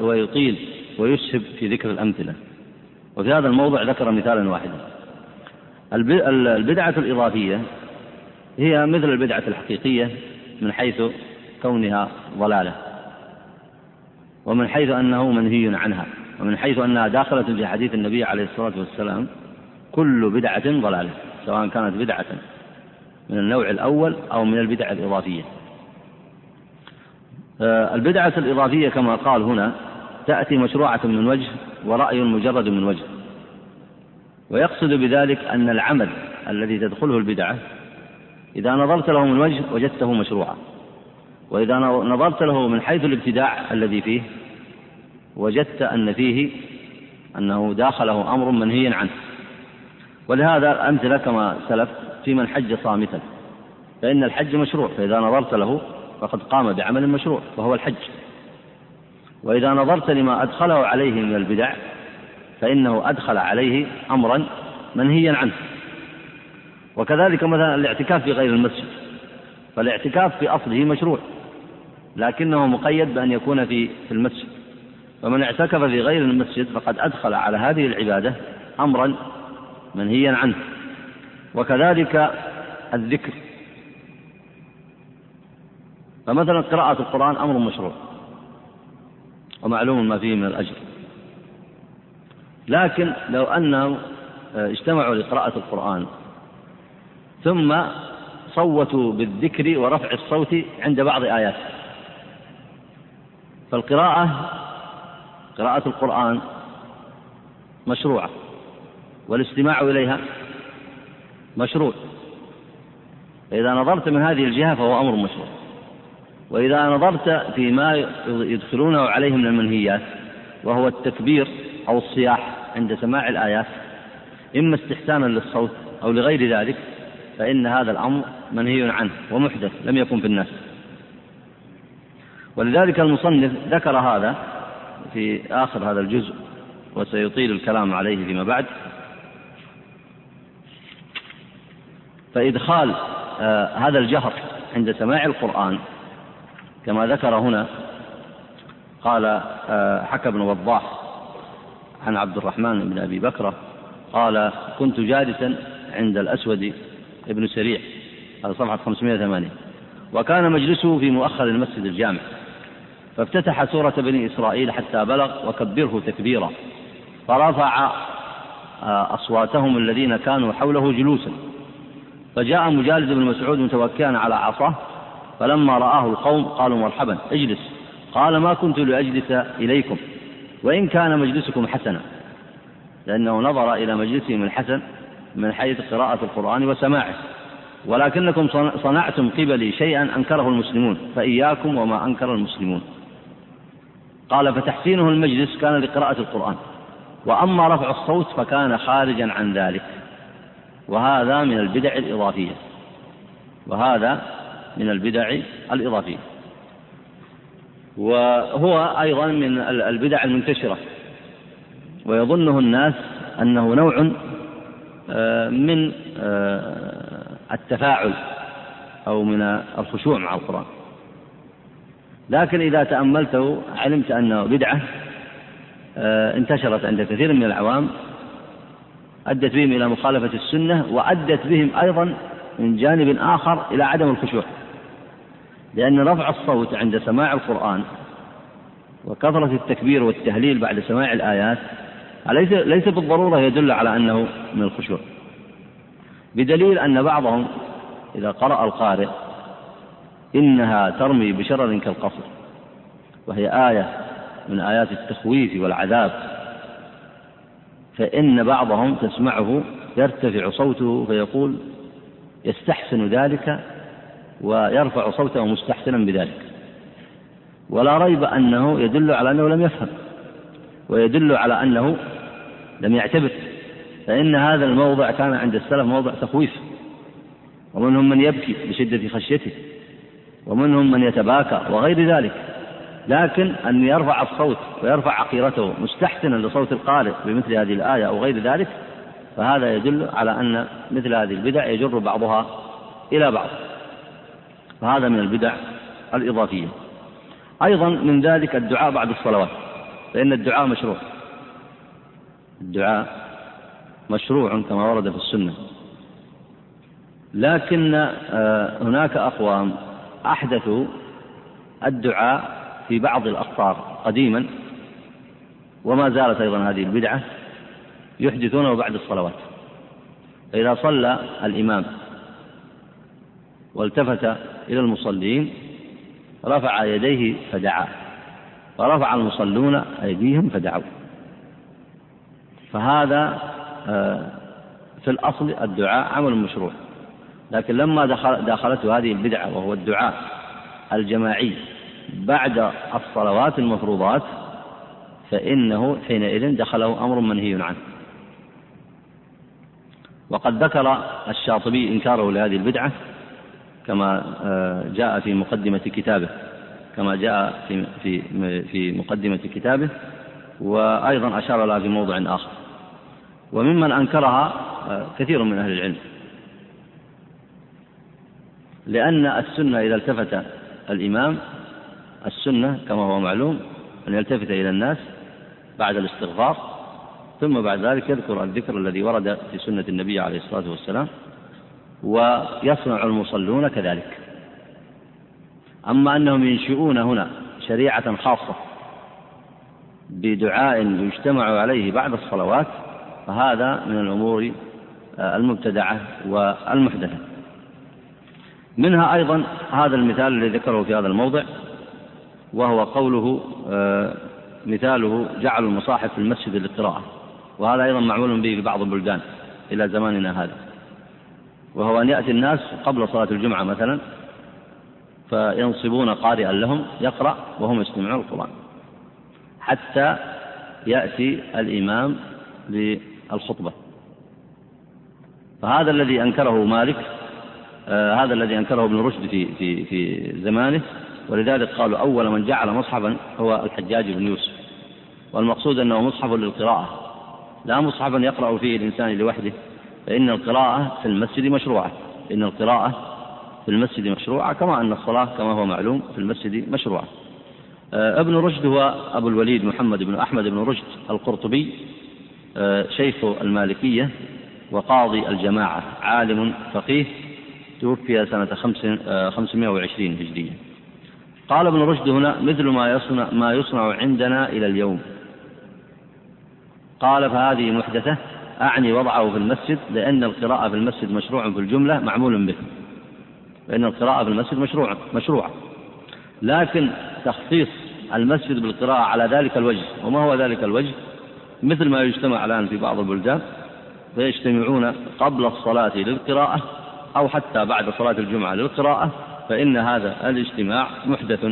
ويطيل ويسهب في ذكر الأمثلة. وفي هذا الموضع ذكر مثالا واحدا. البدعة الإضافية هي مثل البدعة الحقيقية من حيث كونها ضلالة ومن حيث أنه منهي عنها ومن حيث أنها داخلة في حديث النبي عليه الصلاة والسلام كل بدعة ضلالة سواء كانت بدعة من النوع الأول أو من البدع الإضافية. البدعة الإضافية كما قال هنا تأتي مشروعة من وجه ورأي مجرد من وجه. ويقصد بذلك أن العمل الذي تدخله البدعة إذا نظرت له من وجه وجدته مشروعا. وإذا نظرت له من حيث الابتداع الذي فيه وجدت أن فيه أنه داخله أمر منهي عنه. ولهذا الأمثلة كما سلف في من حج صامتا. فإن الحج مشروع فإذا نظرت له فقد قام بعمل مشروع وهو الحج. وإذا نظرت لما أدخله عليه من البدع فإنه أدخل عليه أمرا منهيا عنه. وكذلك مثلا الاعتكاف في غير المسجد فالاعتكاف في أصله مشروع لكنه مقيد بأن يكون في في المسجد. فمن اعتكف في غير المسجد فقد أدخل على هذه العبادة أمرا منهيا عنه. وكذلك الذكر فمثلا قراءة القرآن أمر مشروع ومعلوم ما فيه من الأجر. لكن لو أنهم اجتمعوا لقراءة القرآن ثم صوتوا بالذكر ورفع الصوت عند بعض آيات. فالقراءة قراءة القرآن مشروعة والاستماع إليها مشروع. فإذا نظرت من هذه الجهة فهو أمر مشروع. وإذا نظرت فيما يدخلونه عليه من المنهيات وهو التكبير أو الصياح عند سماع الآيات إما استحسانا للصوت أو لغير ذلك فإن هذا الأمر منهي عنه ومحدث لم يكن في الناس. ولذلك المصنف ذكر هذا في آخر هذا الجزء وسيطيل الكلام عليه فيما بعد. فإدخال آه هذا الجهر عند سماع القرآن كما ذكر هنا قال آه حكى ابن وضاح عن عبد الرحمن بن أبي بكرة قال كنت جالسا عند الأسود ابن سريع هذا صفحة 508 وكان مجلسه في مؤخر المسجد الجامع فافتتح سورة بني إسرائيل حتى بلغ وكبره تكبيرا فرفع آه، أصواتهم الذين كانوا حوله جلوسا فجاء مجالد بن مسعود متوكئا على عصاه فلما رآه القوم قالوا مرحبا اجلس. قال ما كنت لأجلس إليكم وإن كان مجلسكم حسنا. لأنه نظر إلى مجلسهم الحسن من حيث قراءة القرآن وسماعه. ولكنكم صنعتم قبلي شيئا أنكره المسلمون فإياكم وما أنكر المسلمون. قال فتحسينه المجلس كان لقراءة القرآن. وأما رفع الصوت فكان خارجا عن ذلك. وهذا من البدع الإضافية. وهذا من البدع الإضافية. وهو أيضا من البدع المنتشرة. ويظنه الناس أنه نوع آه، من آه، التفاعل أو من الخشوع مع القرآن. لكن إذا تأملته علمت أنه بدعة آه، انتشرت عند كثير من العوام أدت بهم إلى مخالفة السنة وأدت بهم أيضا من جانب آخر إلى عدم الخشوع. لأن رفع الصوت عند سماع القرآن وكثرة التكبير والتهليل بعد سماع الآيات ليس ليس بالضرورة يدل على أنه من الخشوع. بدليل أن بعضهم إذا قرأ القارئ إنها ترمي بشرر كالقصر وهي آية من آيات التخويف والعذاب فإن بعضهم تسمعه يرتفع صوته فيقول يستحسن ذلك ويرفع صوته مستحسنا بذلك. ولا ريب أنه يدل على أنه لم يفهم ويدل على أنه لم يعتبر فإن هذا الموضع كان عند السلف موضع تخويف. ومنهم من يبكي بشدة خشيته ومنهم من يتباكى وغير ذلك. لكن أن يرفع الصوت ويرفع عقيرته مستحسنا لصوت القارئ بمثل هذه الآية أو غير ذلك فهذا يدل على أن مثل هذه البدع يجر بعضها إلى بعض. فهذا من البدع الإضافية. أيضا من ذلك الدعاء بعد الصلوات فإن الدعاء مشروع. الدعاء مشروع كما ورد في السنة. لكن آه، هناك أقوام أحدثوا الدعاء في بعض الأقطار قديما وما زالت أيضا هذه البدعة يحدثونه بعد الصلوات. فإذا صلى الإمام والتفت إلى المصلين رفع يديه فدعا فرفع المصلون أيديهم فدعوا. فهذا آه، في الأصل الدعاء عمل مشروع. لكن لما دخل دخلته هذه البدعة وهو الدعاء الجماعي بعد الصلوات المفروضات فإنه حينئذ دخله أمر منهي عنه. وقد ذكر الشاطبي إنكاره لهذه البدعة كما آه، جاء في مقدمة كتابه كما جاء في في في مقدمة كتابه وأيضا أشار لها في موضع آخر. وممن أنكرها آه، كثير من أهل العلم. لأن السنة إذا التفت الإمام السنة كما هو معلوم أن يلتفت إلى الناس بعد الاستغفار ثم بعد ذلك يذكر الذكر الذي ورد في سنة النبي عليه الصلاة والسلام. ويصنع المصلون كذلك. أما أنهم ينشئون هنا شريعة خاصة بدعاء يجتمع عليه بعد الصلوات فهذا من الأمور المبتدعة والمحدثة. منها أيضا هذا المثال الذي ذكره في هذا الموضع وهو قوله آه، مثاله جعل المصاحف في المسجد للقراءة وهذا أيضا معمول به في بعض البلدان إلى زماننا هذا. وهو أن يأتي الناس قبل صلاة الجمعة مثلا فينصبون قارئا لهم يقرأ وهم يستمعون القرآن. حتى يأتي الإمام للخطبة فهذا الذي أنكره مالك آه هذا الذي أنكره ابن رشد في في في زمانه ولذلك قالوا أول من جعل مصحفا هو الحجاج بن يوسف. والمقصود أنه مصحف للقراءة لا مصحفا يقرأ فيه الإنسان لوحده. فإن القراءة في المسجد مشروعة. إن القراءة في المسجد مشروعة كما أن الصلاة كما هو معلوم في المسجد مشروعة. آه، ابن رشد هو أبو الوليد محمد بن أحمد بن رشد القرطبي آه، شيخ المالكية وقاضي الجماعة عالم فقيه توفي سنة خمسمائة وعشرين هجرية. قال ابن رشد هنا مثل ما يصنع ما يصنع عندنا إلى اليوم. قال فهذه محدثة أعني وضعه في المسجد لأن القراءة في المسجد مشروع في الجملة معمول به. لأن القراءة في المسجد مشروع مشروعة لكن تخصيص المسجد بالقراءة على ذلك الوجه وما هو ذلك الوجه؟ مثل ما يجتمع الآن في بعض البلدان فيجتمعون قبل الصلاة للقراءة أو حتى بعد صلاة الجمعة للقراءة فإن هذا الاجتماع محدث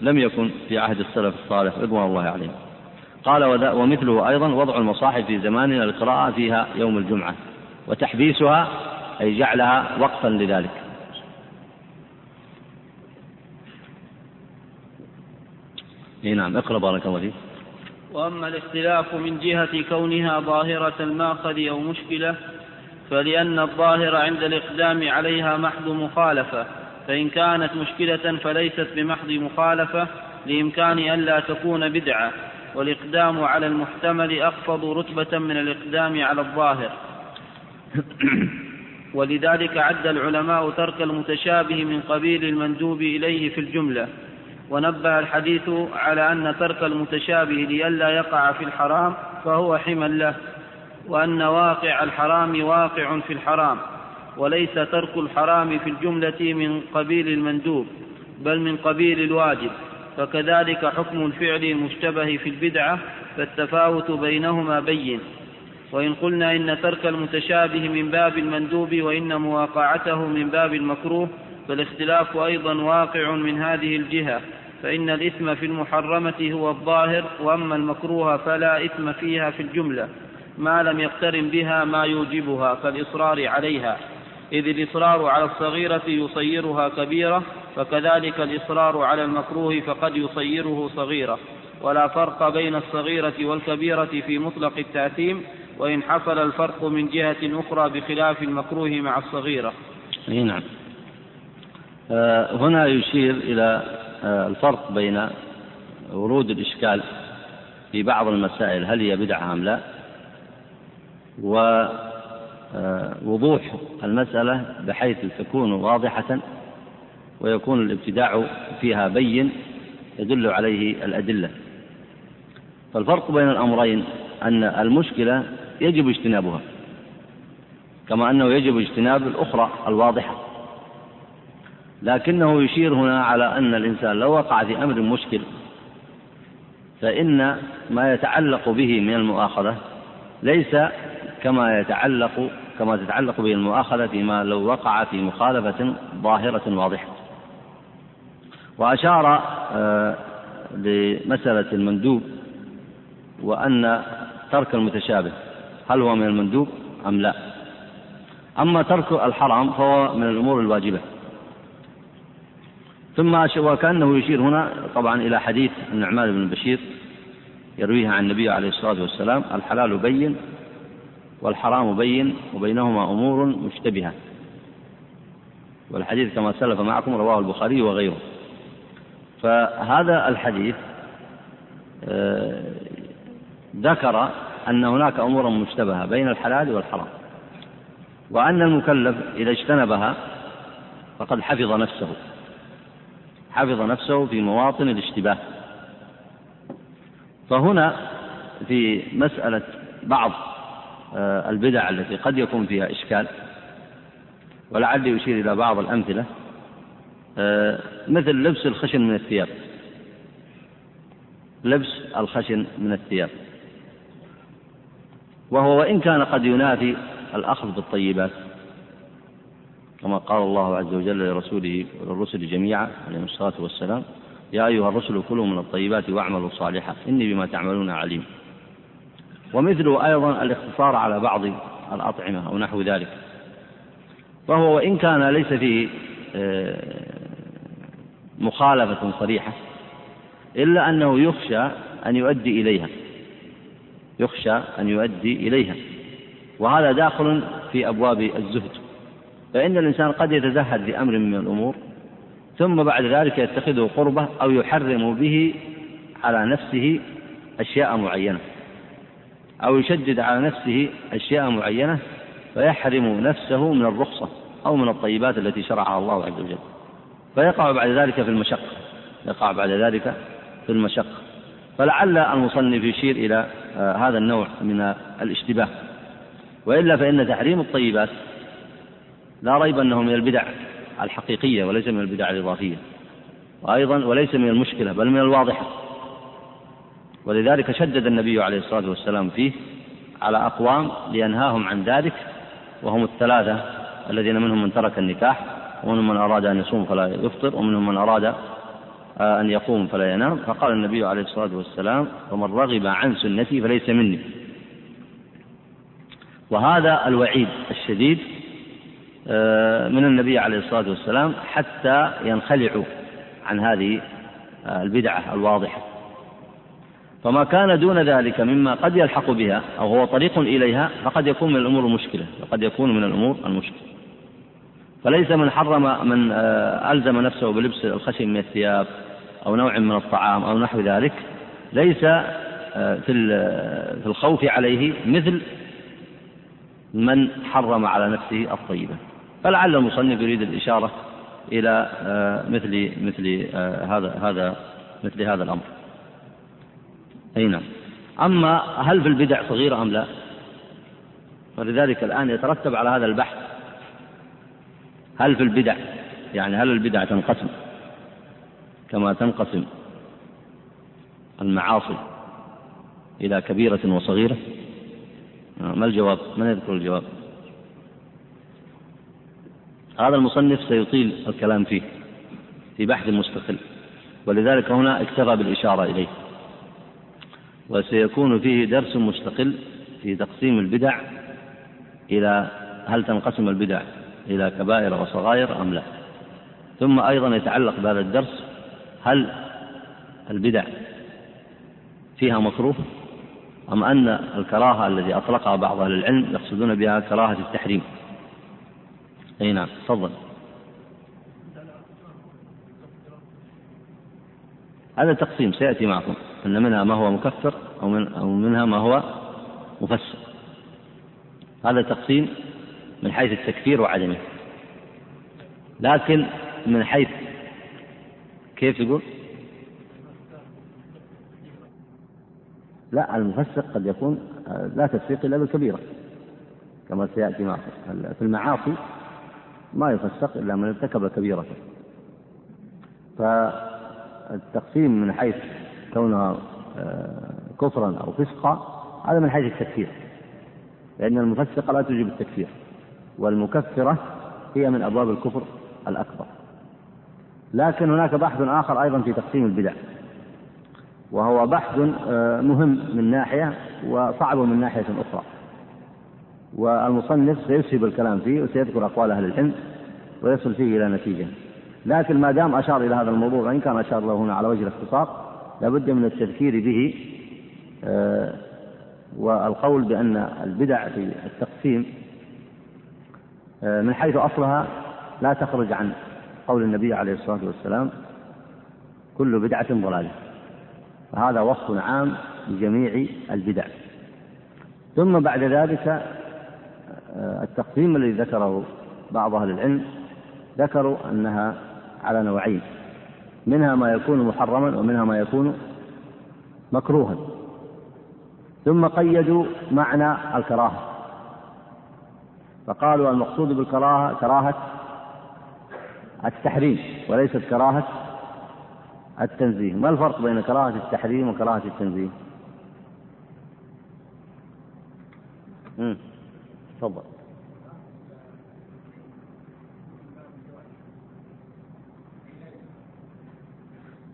لم يكن في عهد السلف الصالح رضوان الله عليهم. قال ومثله أيضا وضع المصاحف في زماننا للقراءة فيها يوم الجمعة وتحبيسها أي جعلها وقفا لذلك. إي نعم اقرأ بارك الله فيك. وأما الاختلاف من جهة كونها ظاهرة المأخذ أو مشكلة فلأن الظاهر عند الإقدام عليها محض مخالفة فإن كانت مشكلة فليست بمحض مخالفة لإمكان ألا تكون بدعة. والإقدام على المحتمل أخفض رتبة من الإقدام على الظاهر. ولذلك عد العلماء ترك المتشابه من قبيل المندوب إليه في الجملة. ونبه الحديث على أن ترك المتشابه لئلا يقع في الحرام فهو حمى له وأن واقع الحرام واقع في الحرام وليس ترك الحرام في الجملة من قبيل المندوب بل من قبيل الواجب. فكذلك حكم الفعل المشتبه في البدعة فالتفاوت بينهما بين. وإن قلنا إن ترك المتشابه من باب المندوب وإن مواقعته من باب المكروه فالاختلاف أيضا واقع من هذه الجهة. فإن الإثم في المحرمة هو الظاهر وأما المكروه فلا إثم فيها في الجملة. ما لم يقترن بها ما يوجبها كالإصرار عليها. إذ الإصرار على الصغيرة يصيرها كبيرة فكذلك الإصرار على المكروه فقد يصيره صغيرة. ولا فرق بين الصغيرة والكبيرة في مطلق التأثيم وإن حصل الفرق من جهة أخرى بخلاف المكروه مع الصغيرة. نعم. آه هنا يشير إلى آه الفرق بين ورود الإشكال في بعض المسائل هل هي بدعة أم لا؟ ووضوح آه المسألة بحيث تكون واضحة ويكون الابتداع فيها بين يدل عليه الأدلة. فالفرق بين الأمرين أن المشكلة يجب اجتنابها كما أنه يجب اجتناب الأخرى الواضحة. لكنه يشير هنا على أن الإنسان لو وقع في أمر مشكل فإن ما يتعلق به من المؤاخذة ليس كما يتعلق كما تتعلق به المؤاخذة فيما لو وقع في مخالفة ظاهرة واضحة. وأشار آه، لمسألة المندوب وأن ترك المتشابه هل هو من المندوب أم لا؟ أما ترك الحرام فهو من الأمور الواجبة. ثم وكأنه يشير هنا طبعا إلى حديث النعمان بن بشير يرويه عن النبي عليه الصلاة والسلام الحلال بين والحرام بين وبينهما أمور مشتبهة. والحديث كما سلف معكم رواه البخاري وغيره. فهذا الحديث آه، ذكر أن هناك أمورا مشتبهة بين الحلال والحرام وأن المكلف إذا اجتنبها فقد حفظ نفسه حفظ نفسه في مواطن الاشتباه. فهنا في مسألة بعض آه، البدع التي قد يكون فيها إشكال ولعلي أشير إلى بعض الأمثلة. مثل لبس الخشن من الثياب. لبس الخشن من الثياب. وهو وإن كان قد ينافي الأخذ بالطيبات كما قال الله عز وجل لرسوله وللرسل جميعا عليهم الصلاة والسلام يا أيها الرسل كلوا من الطيبات واعملوا صالحا إني بما تعملون عليم. ومثله أيضا الاقتصار على بعض الأطعمة أو نحو ذلك. فهو وإن كان ليس فيه آه، مخالفة صريحة إلا أنه يخشى أن يؤدي إليها. يخشى أن يؤدي إليها. وهذا داخل في أبواب الزهد. فإن الإنسان قد يتزهد بأمر من الأمور ثم بعد ذلك يتخذه قربة أو يحرم به على نفسه أشياء معينة. أو يشدد على نفسه أشياء معينة فيحرم نفسه من الرخصة أو من الطيبات التي شرعها الله عز وجل. فيقع بعد ذلك في المشقة. يقع بعد ذلك في المشقة. فلعل المصنف يشير إلى آه، هذا النوع من الاشتباه. وإلا فإن تحريم الطيبات لا ريب أنه من البدع الحقيقية وليس من البدع الإضافية. وأيضا وليس من المشكلة بل من الواضحة. ولذلك شدد النبي عليه الصلاة والسلام فيه على أقوام لينهاهم عن ذلك وهم الثلاثة الذين منهم من ترك النكاح ومنهم من أراد أن يصوم فلا يفطر ومنهم من أراد آه، أن يقوم فلا ينام. فقال النبي عليه الصلاة والسلام ومن رغب عن سنتي فليس مني. وهذا الوعيد الشديد آه، من النبي عليه الصلاة والسلام حتى ينخلعوا عن هذه آه، البدعة الواضحة. فما كان دون ذلك مما قد يلحق بها أو هو طريق إليها فقد يكون من الأمور المشكلة وقد يكون من الأمور المشكلة. فليس من حرم من آه، ألزم نفسه بلبس الخشن من الثياب أو نوع من الطعام أو نحو ذلك. ليس آه، في في الخوف عليه مثل من حرم على نفسه الطيبة. فلعل المصنف يريد الإشارة إلى مثل مثل هذا هذا مثل هذا الأمر. أي نعم. أما هل في البدع صغيرة أم لا؟ ولذلك الآن يترتب على هذا البحث هل في البدع؟ يعني هل البدع تنقسم؟ كما تنقسم المعاصي إلى كبيرة وصغيرة؟ ما الجواب؟ من يذكر الجواب؟ هذا المصنف سيطيل الكلام فيه في بحث مستقل ولذلك هنا اكتفى بالإشارة إليه وسيكون فيه درس مستقل في تقسيم البدع إلى هل تنقسم البدع إلى كبائر وصغائر أم لا. ثم أيضا يتعلق بهذا الدرس هل البدع فيها مكروه أم أن الكراهة الذي أطلقها بعض أهل العلم يقصدون بها كراهة التحريم؟ أي نعم تفضل. هذا تقسيم سيأتي معكم أن منها ما هو مكفر أو, من أو منها ما هو مفسر. هذا تقسيم من حيث التكفير وعدمه. لكن من حيث كيف يقول؟ لا المفسق قد يكون لا تفسيق إلا بالكبيرة. كما سيأتي معكم في المعاصي ما يفسق إلا من ارتكب كبيرة. فالتقسيم من حيث كونها آه، كفرا أو فسقا هذا من حيث التكفير. لأن المفسقة لا توجب التكفير. والمكفرة هي من أبواب الكفر الأكبر. لكن هناك بحث آخر أيضا في تقسيم البدع وهو بحث آه، مهم من ناحية وصعب من ناحية أخرى. والمصنف سيسهب الكلام فيه وسيذكر أقوال أهل العلم ويصل فيه إلى نتيجة. لكن ما دام أشار إلى هذا الموضوع وإن كان أشار له هنا على وجه الاختصار لابد من التذكير به آه، والقول بأن البدع في التقسيم من حيث أصلها لا تخرج عن قول النبي عليه الصلاة والسلام كل بدعة ضلالة. فهذا وصف عام لجميع البدع. ثم بعد ذلك آه، التقسيم الذي ذكره بعض أهل العلم ذكروا أنها على نوعين منها ما يكون محرما ومنها ما يكون مكروها. ثم قيدوا معنى الكراهة. فقالوا المقصود بالكراهة كراهة التحريم وليست كراهة التنزيه. ما الفرق بين كراهة التحريم وكراهة التنزيه؟ تفضل.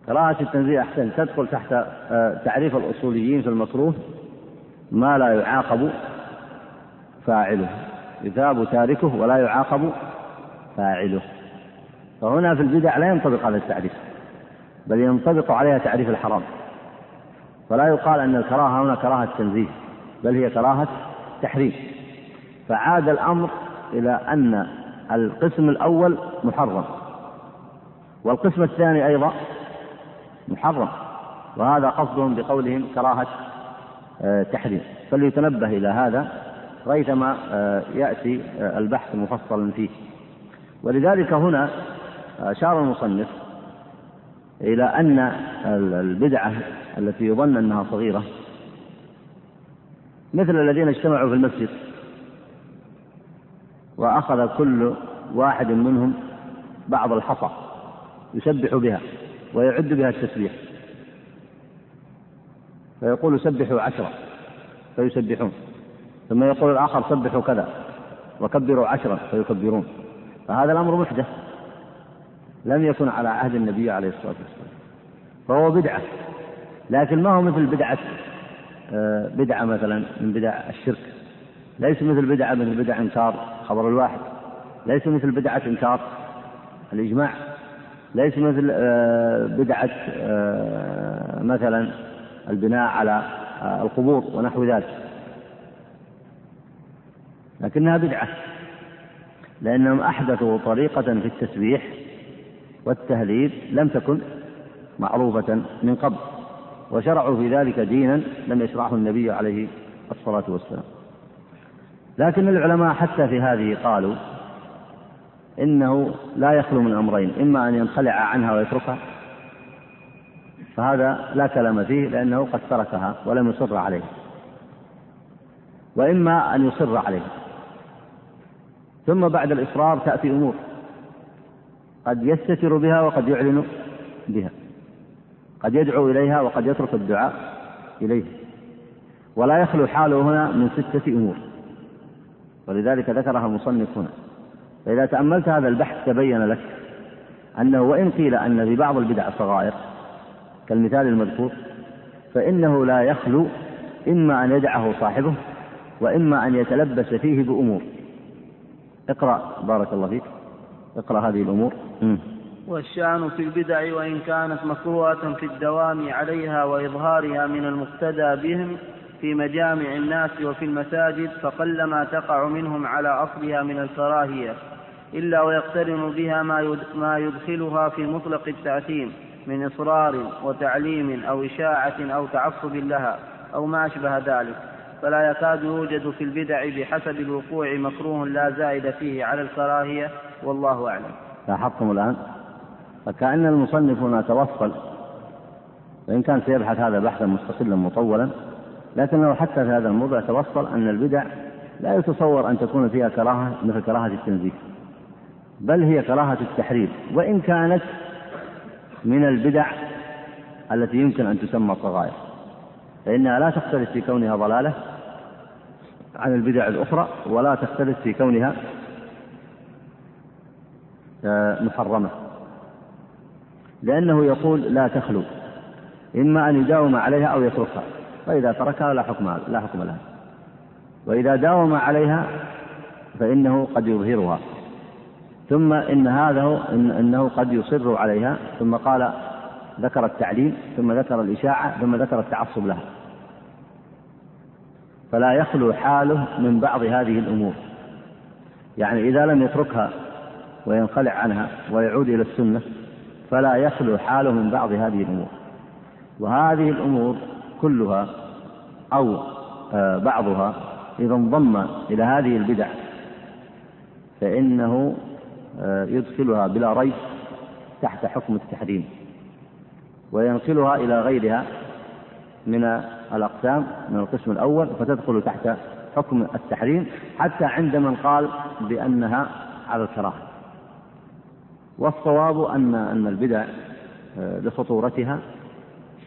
كراهة التنزيه أحسن. تدخل تحت آه، تعريف الأصوليين في المكروه ما لا يعاقب فاعله. يثاب تاركه ولا يعاقب فاعله. فهنا في البدع لا ينطبق هذا التعريف بل ينطبق عليها تعريف الحرام. فلا يقال أن الكراهة هنا كراهة تنزيه بل هي كراهة تحريم. فعاد الأمر إلى أن القسم الأول محرم والقسم الثاني أيضا محرم وهذا قصدهم بقولهم كراهة آه، تحريم. فليتنبه إلى هذا ريثما آه، يأتي آه، البحث مفصلا فيه. ولذلك هنا أشار المصنف إلى أن البدعة التي يظن أنها صغيرة مثل الذين اجتمعوا في المسجد وأخذ كل واحد منهم بعض الحصى يسبح بها ويعد بها التسبيح. فيقول سبحوا عشرة فيسبحون. ثم يقول الآخر سبحوا كذا وكبروا عشرة فيكبرون. فهذا الأمر محدث. لم يكن على عهد النبي عليه الصلاة والسلام. فهو بدعة. لكن ما هو مثل بدعة؟ آه، بدعة مثلا من بدع الشرك. ليس مثل بدعة مثل بدع إنكار خبر الواحد. ليس مثل بدعة إنكار الإجماع. ليس مثل آه، بدعة آه، مثلا البناء على القبور ونحو ذلك. لكنها بدعة لأنهم أحدثوا طريقة في التسبيح والتهليل لم تكن معروفة من قبل وشرعوا في ذلك دينا لم يشرعه النبي عليه الصلاة والسلام. لكن العلماء حتى في هذه قالوا إنه لا يخلو من أمرين إما أن ينخلع عنها ويتركها فهذا لا كلام فيه لأنه قد تركها ولم يصر عليها وإما أن يصر عليها ثم بعد الإصرار تأتي أمور. قد يستتر بها وقد يعلن بها. قد يدعو إليها وقد يترك الدعاء إليها. ولا يخلو حاله هنا من ستة أمور. ولذلك ذكرها المصنف هنا. فإذا تأملت هذا البحث تبين لك أنه وإن قيل أن في بعض البدع الصغائر كالمثال المذكور فإنه لا يخلو إما أن يدعه صاحبه وإما أن يتلبس فيه بأمور. اقرأ بارك الله فيك. اقرأ هذه الأمور. والشأن في البدع وإن كانت مكروهة في الدوام عليها وإظهارها من المقتدى بهم في مجامع الناس وفي المساجد فقلما تقع منهم على أصلها من الكراهية إلا ويقترن بها ما ما يدخلها في مطلق التأثيم من إصرار وتعليم أو إشاعة أو تعصب لها أو ما أشبه ذلك. فلا يكاد يوجد في البدع بحسب الوقوع مكروه لا زائد فيه على الكراهية والله أعلم. لاحظتم الآن؟ فكأن المصنف هنا توصل وإن كان سيبحث هذا بحثا مستقلا مطولا لكنه حتى في هذا الموضع توصل أن البدع لا يتصور أن تكون فيها كراهة مثل كراهة التنزيه بل هي كراهة التحريم وإن كانت من البدع التي يمكن أن تسمى صغائر. فإنها لا تختلف في كونها ضلالة عن البدع الأخرى ولا تختلف في كونها آه، محرمة. لأنه يقول لا تخلو إما أن يداوم عليها أو يتركها فإذا تركها لا حكم لا حكم لها. وإذا داوم عليها فإنه قد يظهرها. ثم إن هذا إن أنه قد يصر عليها ثم قال ذكر التعليم ثم ذكر الإشاعة ثم ذكر التعصب لها. فلا يخلو حاله من بعض هذه الأمور. يعني إذا لم يتركها وينخلع عنها ويعود إلى السنة فلا يخلو حاله من بعض هذه الأمور. وهذه الأمور كلها أو آه، بعضها إذا انضم إلى هذه البدع فإنه آه، يدخلها بلا ريب تحت حكم التحريم. وينقلها إلى غيرها من الأقسام من القسم الأول فتدخل تحت حكم التحريم حتى عند من قال بأنها على الكراهة. والصواب أن أن البدع آه، لخطورتها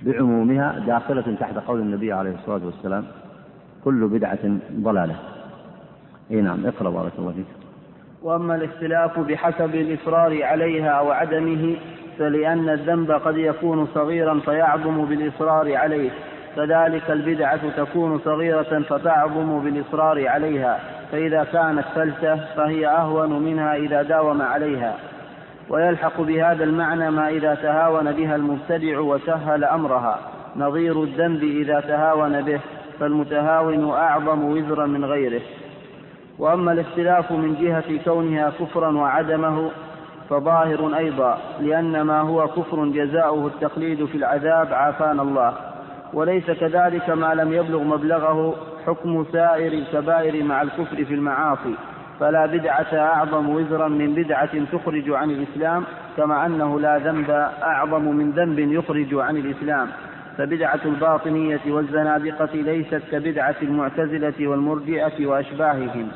بعمومها داخلة تحت قول النبي عليه الصلاة والسلام كل بدعة ضلالة. إي نعم اقرأ بارك الله فيك. وأما الاختلاف بحسب الإصرار عليها أو فلان الذنب قد يكون صغيرا فيعظم بالإصرار عليه كذلك البدعة تكون صغيرة فتعظم بالإصرار عليها فإذا كانت فلتة فهي أهون منها إذا داوم عليها. ويلحق بهذا المعنى ما إذا تهاون بها المبتدع وسهل أمرها. نظير الذنب إذا تهاون به فالمتهاون أعظم وزرا من غيره. وأما الاختلاف من جهة كونها كفرا وعدمه فظاهر أيضا لأن ما هو كفر جزاؤه التقليد في العذاب عافانا الله. وليس كذلك ما لم يبلغ مبلغه حكم سائر الكبائر مع الكفر في المعاصي. فلا بدعة أعظم وزرا من بدعة تخرج عن الإسلام كما أنه لا ذنب أعظم من ذنب يخرج عن الإسلام. فبدعة الباطنية والزنادقة ليست كبدعة المعتزلة والمرجئة وأشباههم.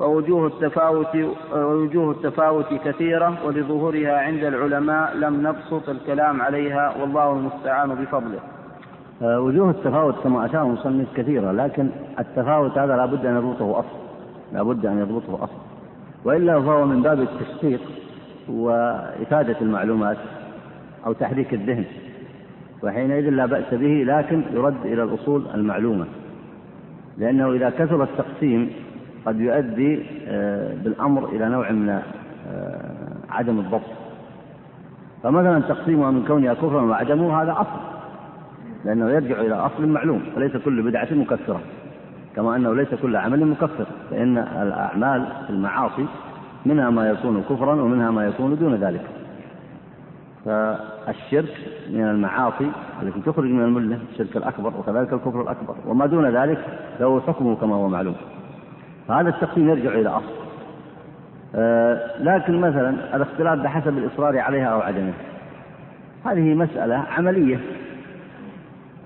ووجوه التفاوت ووجوه التفاوت كثيرة ولظهورها عند العلماء لم نبسط الكلام عليها والله المستعان بفضله. آه، وجوه التفاوت كما أشار المصنف كثيرة لكن التفاوت هذا لابد أن يضبطه أصل لابد أن يضبطه أصل وإلا فهو من باب التشقيق وإفادة المعلومات أو تحريك الذهن. وحينئذ لا بأس به لكن يرد إلى الأصول المعلومة. لأنه إذا كثر التقسيم قد يؤدي آه، بالأمر إلى نوع من آه، عدم الضبط. فمثلا تقسيمها من كونها كفرا وعدمه هذا أصل لأنه يرجع إلى أصل معلوم فليس كل بدعة مكفرة. كما أنه ليس كل عمل مكفر فإن الأعمال المعاصي منها ما يكون كفرا ومنها ما يكون دون ذلك. فالشرك من المعاصي التي تخرج من الملة الشرك الأكبر وكذلك الكفر الأكبر وما دون ذلك له حكمه كما هو معلوم. فهذا التقسيم يرجع إلى أصل. آه لكن مثلا الاختلاف بحسب الإصرار عليها أو عدمه. هذه مسألة عملية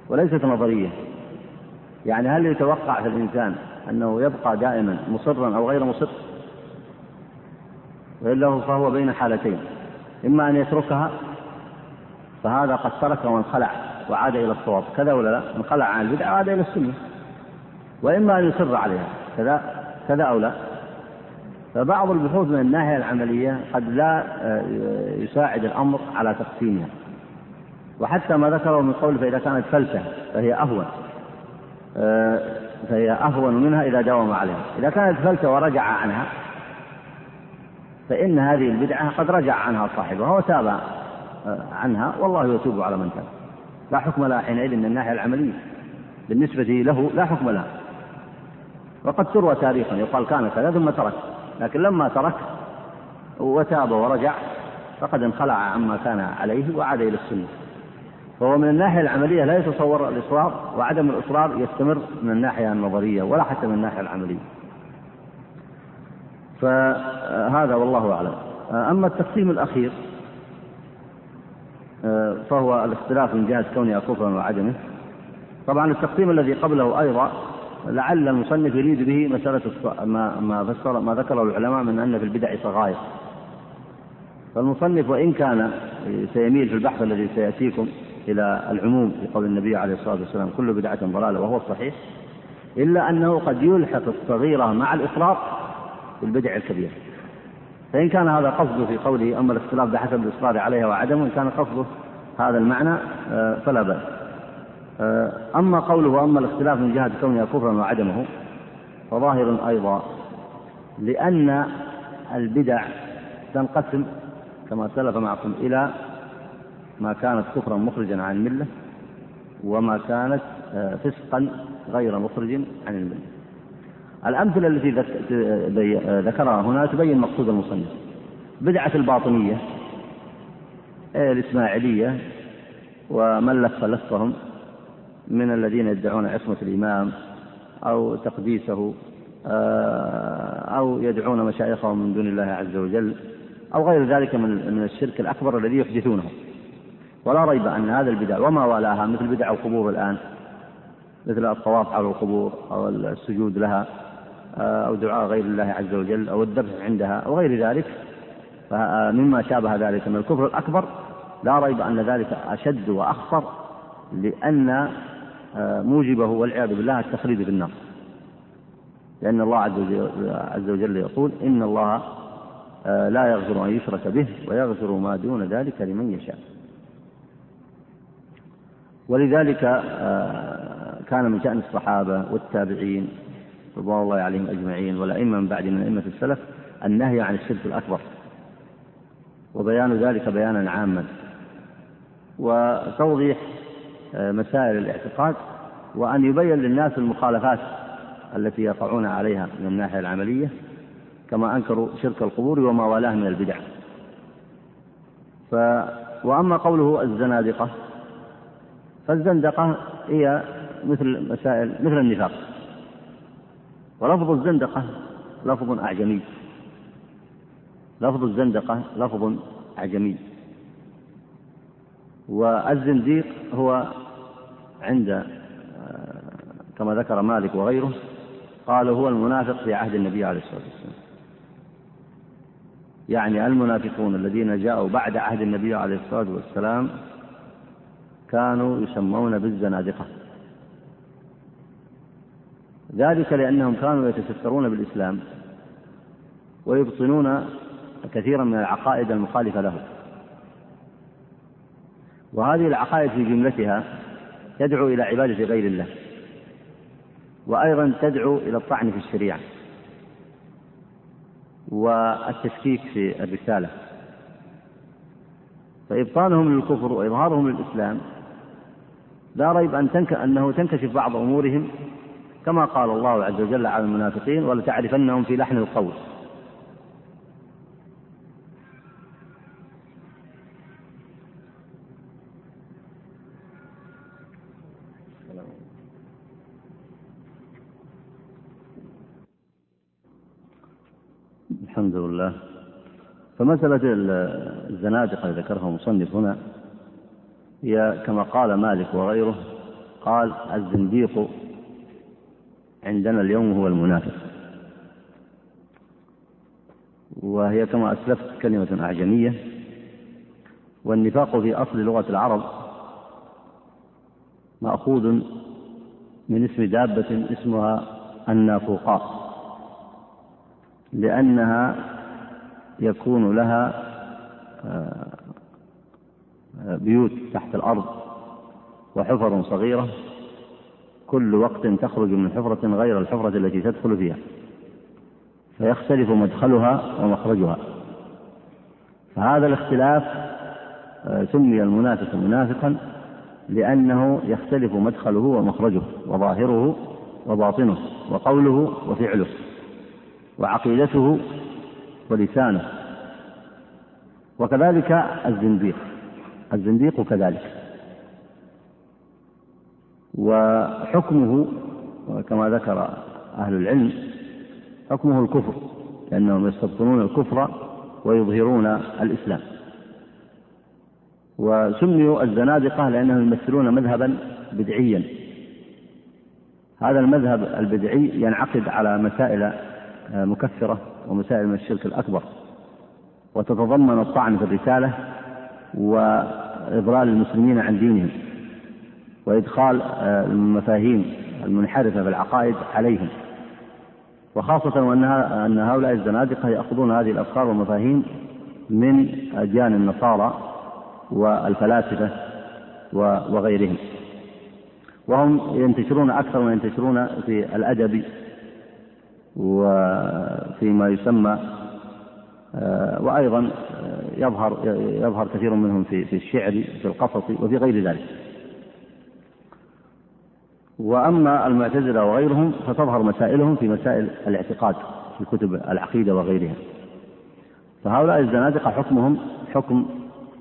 وليست نظرية. يعني هل يتوقع في الإنسان أنه يبقى دائما مصرا أو غير مصر؟ وإلا فهو بين حالتين. إما أن يتركها فهذا قد ترك وانخلع وعاد إلى الصواب. كذا ولا لا؟ انخلع عن البدعة وعاد إلى السنة. وإما أن يصر عليها. كذا كذا أو لا؟ فبعض البحوث من الناحية العملية قد لا آه، يساعد الأمر على تقسيمها. وحتى ما ذكره من قول فإذا كانت فلتة فهي أهون آه، فهي أهون منها إذا داوم عليها. إذا كانت فلتة ورجع عنها فإن هذه البدعة قد رجع عنها صاحبها وتاب آه، عنها والله يتوب على من تاب. لا حكم لها حينئذ من الناحية العملية. بالنسبة له لا حكم لها. وقد تروى تاريخا. يقال كان كذا ثم ترك. لكن لما ترك وتاب ورجع فقد انخلع عما كان عليه وعاد إلى السنة. فهو من الناحية العملية لا يتصور الإصرار وعدم الإصرار يستمر من الناحية النظرية ولا حتى من الناحية العملية. فهذا والله أعلم. أما التقسيم الأخير فهو الاختلاف من جهة كونها كفرا وعدمه. طبعا التقسيم الذي قبله أيضا لعل المصنف يريد به مسألة ما ما فسر ما ذكره العلماء من أن في البدع صغائر. فالمصنف وإن كان سيميل في البحث الذي سيأتيكم إلى العموم في قول النبي عليه الصلاة والسلام كل بدعة ضلالة وهو الصحيح إلا أنه قد يلحق الصغيرة مع الإفراط بالبدع الكبيرة فإن كان هذا قصده في قوله أما الاختلاف بحسب الإصرار عليها وعدمه إن كان قصده هذا المعنى آه، فلا بأس. أما قوله أما الاختلاف من جهة كونها كفرا وعدمه فظاهر أيضا لأن البدع تنقسم كما سلف معكم إلى ما كانت كفرا مخرجا عن الملة وما كانت آه، فسقا غير مخرج عن الملة. الأمثلة التي ذكرها هنا تبين مقصود المصنف. بدعة الباطنية إيه، الإسماعيلية ومن لف لفهم من الذين يدعون عصمة الإمام أو تقديسه آه، أو يدعون مشايخهم من دون الله عز وجل أو غير ذلك من الشرك الأكبر الذي يحدثونه. ولا ريب أن هذا البدع وما والأها مثل بدع القبور الآن مثل الطواف على القبور أو السجود لها آه، أو دعاء غير الله عز وجل أو الذبح عندها أو غير ذلك. مما شابه ذلك من الكفر الأكبر. لا ريب أن ذلك أشد وأخطر لأن آه، موجبه والعياذ بالله التخليد في النار لأن الله عز وجل يقول إن الله آه، لا يغفر أن يشرك به ويغفر ما دون ذلك لمن يشاء. ولذلك كان من شأن الصحابة والتابعين رضوان الله عليهم أجمعين والأئمة من بعد من أئمة السلف النهي عن الشرك الأكبر. وبيان ذلك بيانا عاما. وتوضيح آه، مسائل الاعتقاد وأن يبين للناس المخالفات التي يقعون عليها من الناحية العملية كما أنكروا شرك القبور وما والاه من البدع. ف وأما قوله الزنادقة فالزندقة هي مثل مسائل مثل النفاق. ولفظ الزندقة لفظ أعجمي. لفظ الزندقة لفظ أعجمي. والزنديق هو عند آه، كما ذكر مالك وغيره قالوا هو المنافق في عهد النبي عليه الصلاة والسلام. يعني المنافقون الذين جاءوا بعد عهد النبي عليه الصلاة والسلام كانوا يسمون بالزنادقة. ذلك لأنهم كانوا يتسترون بالإسلام ويبطنون كثيرا من العقائد المخالفة له. وهذه العقائد في جملتها تدعو إلى عبادة غير الله. وأيضا تدعو إلى الطعن في الشريعة. والتشكيك في الرسالة. فإبطانهم للكفر وإظهارهم للإسلام لا ريب أن تنك أنه تنكشف بعض أمورهم كما قال الله عز وجل على المنافقين ولتعرفنهم في لحن القول. الحمد لله فمسألة الزنادقة ذكرها المصنف هنا هي كما قال مالك وغيره قال الزنديق عندنا اليوم هو المنافق. وهي كما أسلفت كلمة أعجمية والنفاق في أصل لغة العرب مأخوذ من اسم دابة اسمها النافوقاء لأنها يكون لها آه، بيوت تحت الأرض وحفر صغيرة كل وقت تخرج من حفرة غير الحفرة التي تدخل فيها فيختلف مدخلها ومخرجها. فهذا الاختلاف آه، سمي المنافق منافقا لأنه يختلف مدخله ومخرجه وظاهره وباطنه وقوله وفعله وعقيدته ولسانه. وكذلك الزنديق. الزنديق كذلك. وحكمه كما ذكر أهل العلم حكمه الكفر لأنهم يستبطنون الكفر ويظهرون الإسلام. وسميوا الزنادقة لأنهم يمثلون مذهبا بدعيا. هذا المذهب البدعي ينعقد على مسائل مكفرة ومسائل من الشرك الأكبر. وتتضمن الطعن في الرسالة وإضلال المسلمين عن دينهم وإدخال المفاهيم المنحرفة في العقائد عليهم. وخاصة وأنها أن هؤلاء الزنادقة يأخذون هذه الأفكار والمفاهيم من أديان النصارى والفلاسفة وغيرهم. وهم ينتشرون أكثر ما ينتشرون في الأدب وفيما يسمى وأيضا يظهر يظهر كثير منهم في في الشعر في القصص وفي غير ذلك. وأما المعتزلة وغيرهم فتظهر مسائلهم في مسائل الاعتقاد في كتب العقيدة وغيرها. فهؤلاء الزنادقة حكمهم حكم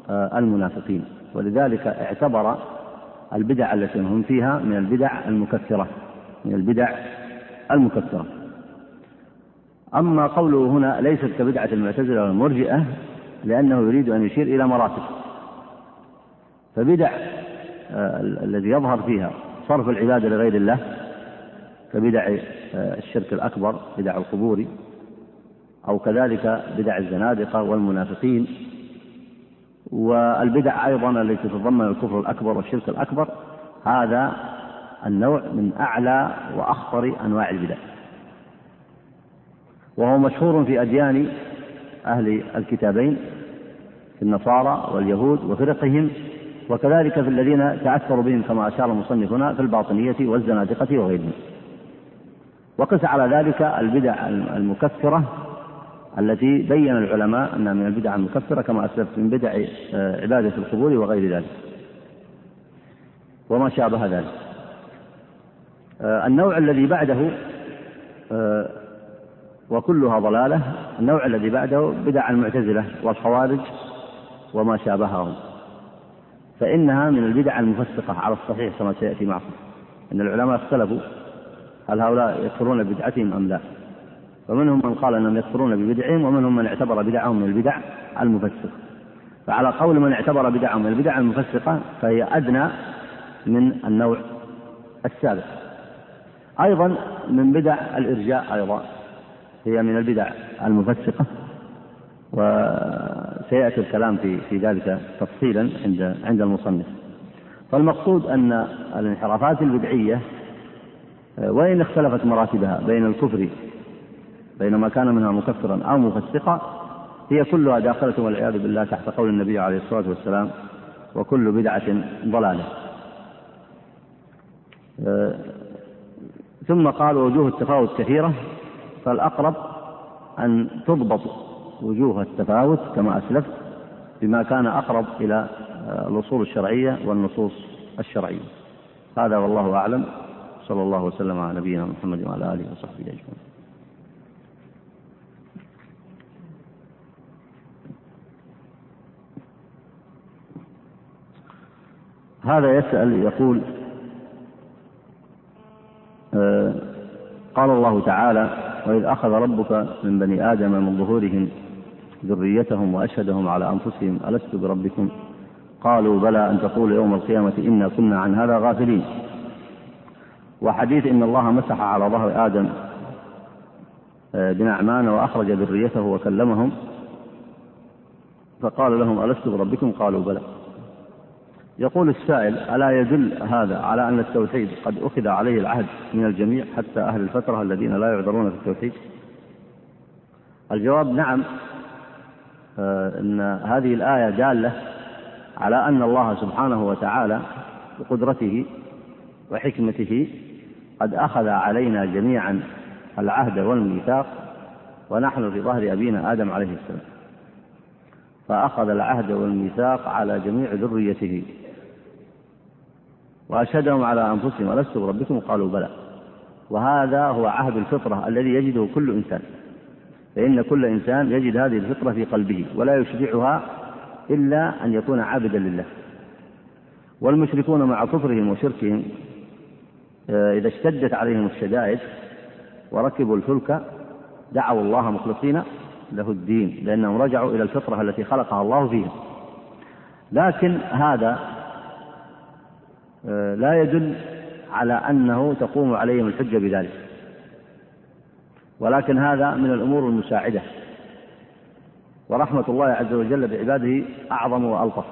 آه، المنافقين ولذلك اعتبر البدع التي هم فيها من البدع المكفرة من البدع المكفرة أما قوله هنا ليست كبدعة المعتزلة والمرجئة لأنه يريد أن يشير إلى مراتب. فبدع آه، الذي يظهر فيها صرف العبادة لغير الله كبدع آه، الشرك الأكبر بدع القبور أو كذلك بدع الزنادقة والمنافقين. والبدع أيضا التي تتضمن الكفر الأكبر والشرك الأكبر هذا النوع من أعلى وأخطر أنواع البدع. وهو مشهور في أديان أهل الكتابين في النصارى واليهود وفرقهم وكذلك في الذين تأثروا بهم كما أشار المصنف هنا في الباطنية والزنادقة وغيرهم. وقس على ذلك البدع المكفرة التي بين العلماء أنها من البدع المكفرة كما أسلفت من بدع آه، عبادة القبور وغير ذلك. وما شابه ذلك. آه، النوع الذي بعده آه، وكلها ضلالة النوع الذي بعده بدع المعتزلة والخوارج وما شابههم. فإنها من البدع المفسقة على الصحيح كما سيأتي معكم. أن العلماء اختلفوا هل هؤلاء يكفرون ببدعتهم أم لا؟ فمنهم من قال أنهم يكفرون ببدعهم ومنهم من اعتبر بدعهم من البدع المفسقة. فعلى قول من اعتبر بدعهم من البدع المفسقة فهي أدنى من النوع السابق. أيضا من بدع الإرجاء أيضا. هي من البدع المفسقة وسيأتي الكلام في في ذلك تفصيلا عند عند المصنف. فالمقصود أن الانحرافات البدعية وإن اختلفت مراتبها بين الكفر بين ما كان منها مكفرا أو مفسقا هي كلها داخلة والعياذ بالله تحت قول النبي عليه الصلاة والسلام وكل بدعة ضلالة. ثم قال وجوه التفاوت كثيرة فالأقرب أن تضبط وجوه التفاوت كما أسلفت بما كان أقرب إلى الأصول الشرعية والنصوص الشرعية. هذا والله أعلم. صلى الله وسلم على نبينا محمد وعلى آله وصحبه أجمعين. هذا يسأل يقول آه، قال الله تعالى وإذ أخذ ربك من بني آدم من ظهورهم ذريتهم وأشهدهم على أنفسهم ألست بربكم؟ قالوا بلى أن تقول يوم القيامة إنا كنا عن هذا غافلين. وحديث إن الله مسح على ظهر آدم آه، بنعمان وأخرج ذريته وكلمهم فقال لهم ألست بربكم؟ قالوا بلى. يقول السائل ألا يدل هذا على أن التوحيد قد أخذ عليه العهد من الجميع حتى أهل الفترة الذين لا يعذرون في التوحيد؟ الجواب نعم آه، أن هذه الآية دالة على أن الله سبحانه وتعالى بقدرته وحكمته قد أخذ علينا جميعا العهد والميثاق ونحن في ظهر أبينا آدم عليه السلام. فأخذ العهد والميثاق على جميع ذريته. وأشهدهم على أنفسهم ألست بربكم؟ قالوا بلى. وهذا هو عهد الفطرة الذي يجده كل إنسان. فإن كل إنسان يجد هذه الفطرة في قلبه ولا يشبعها إلا أن يكون عابدا لله. والمشركون مع كفرهم وشركهم آه، إذا اشتدت عليهم الشدائد وركبوا الفلك دعوا الله مخلصين له الدين لأنهم رجعوا إلى الفطرة التي خلقها الله فيهم. لكن هذا لا يدل على أنه تقوم عليهم الحجة بذلك. ولكن هذا من الأمور المساعدة. ورحمة الله عز وجل بعباده أعظم وألطف.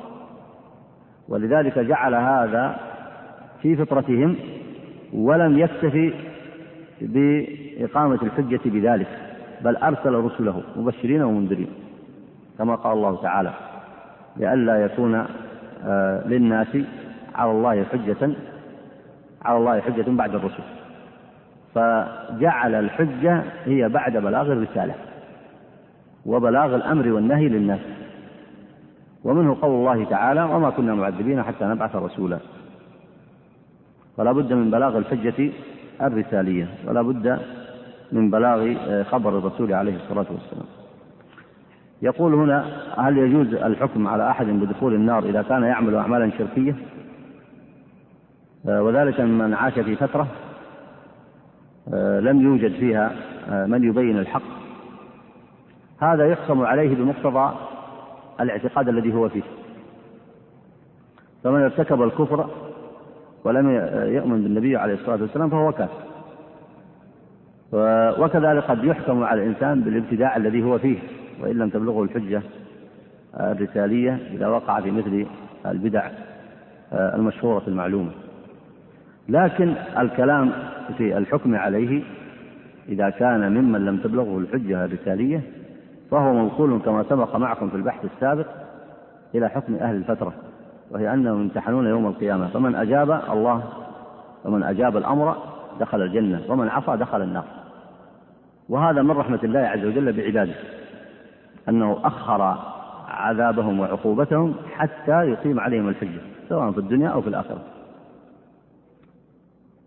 ولذلك جعل هذا في فطرتهم ولم يكتفي بإقامة الحجة بذلك بل أرسل رسله مبشرين ومنذرين كما قال الله تعالى لئلا يكون آه، للناس على الله حجة على الله حجة بعد الرسل. فجعل الحجة هي بعد بلاغ الرسالة وبلاغ الأمر والنهي للناس. ومنه قول الله تعالى وما كنا معذبين حتى نبعث رسولا. فلا بد من بلاغ الحجة الرسالية ولا بد من بلاغ آه، خبر الرسول عليه الصلاة والسلام. يقول هنا هل يجوز الحكم على أحد بدخول النار إذا كان يعمل أعمالا شركية؟ وذلك من عاش في فترة آه، لم يوجد فيها من يبين الحق. هذا يحكم عليه بمقتضى الاعتقاد الذي هو فيه. فمن ارتكب الكفر ولم يؤمن بالنبي عليه الصلاة والسلام فهو كافر. وكذلك قد يحكم على الإنسان بالابتداع الذي هو فيه. وإن لم تبلغه الحجة الرسالية إذا وقع في مثل البدع المشهورة المعلومة. لكن الكلام في الحكم عليه إذا كان ممن لم تبلغه الحجة الرسالية فهو موصول كما سبق معكم في البحث السابق إلى حكم أهل الفترة وهي أنهم يمتحنون يوم القيامة فمن أجاب الله ومن أجاب الأمر دخل الجنة ومن عصى دخل النار. وهذا من رحمة الله عز وجل بعباده أنه أخر عذابهم وعقوبتهم حتى يقيم عليهم الحجة سواء في الدنيا أو في الآخرة.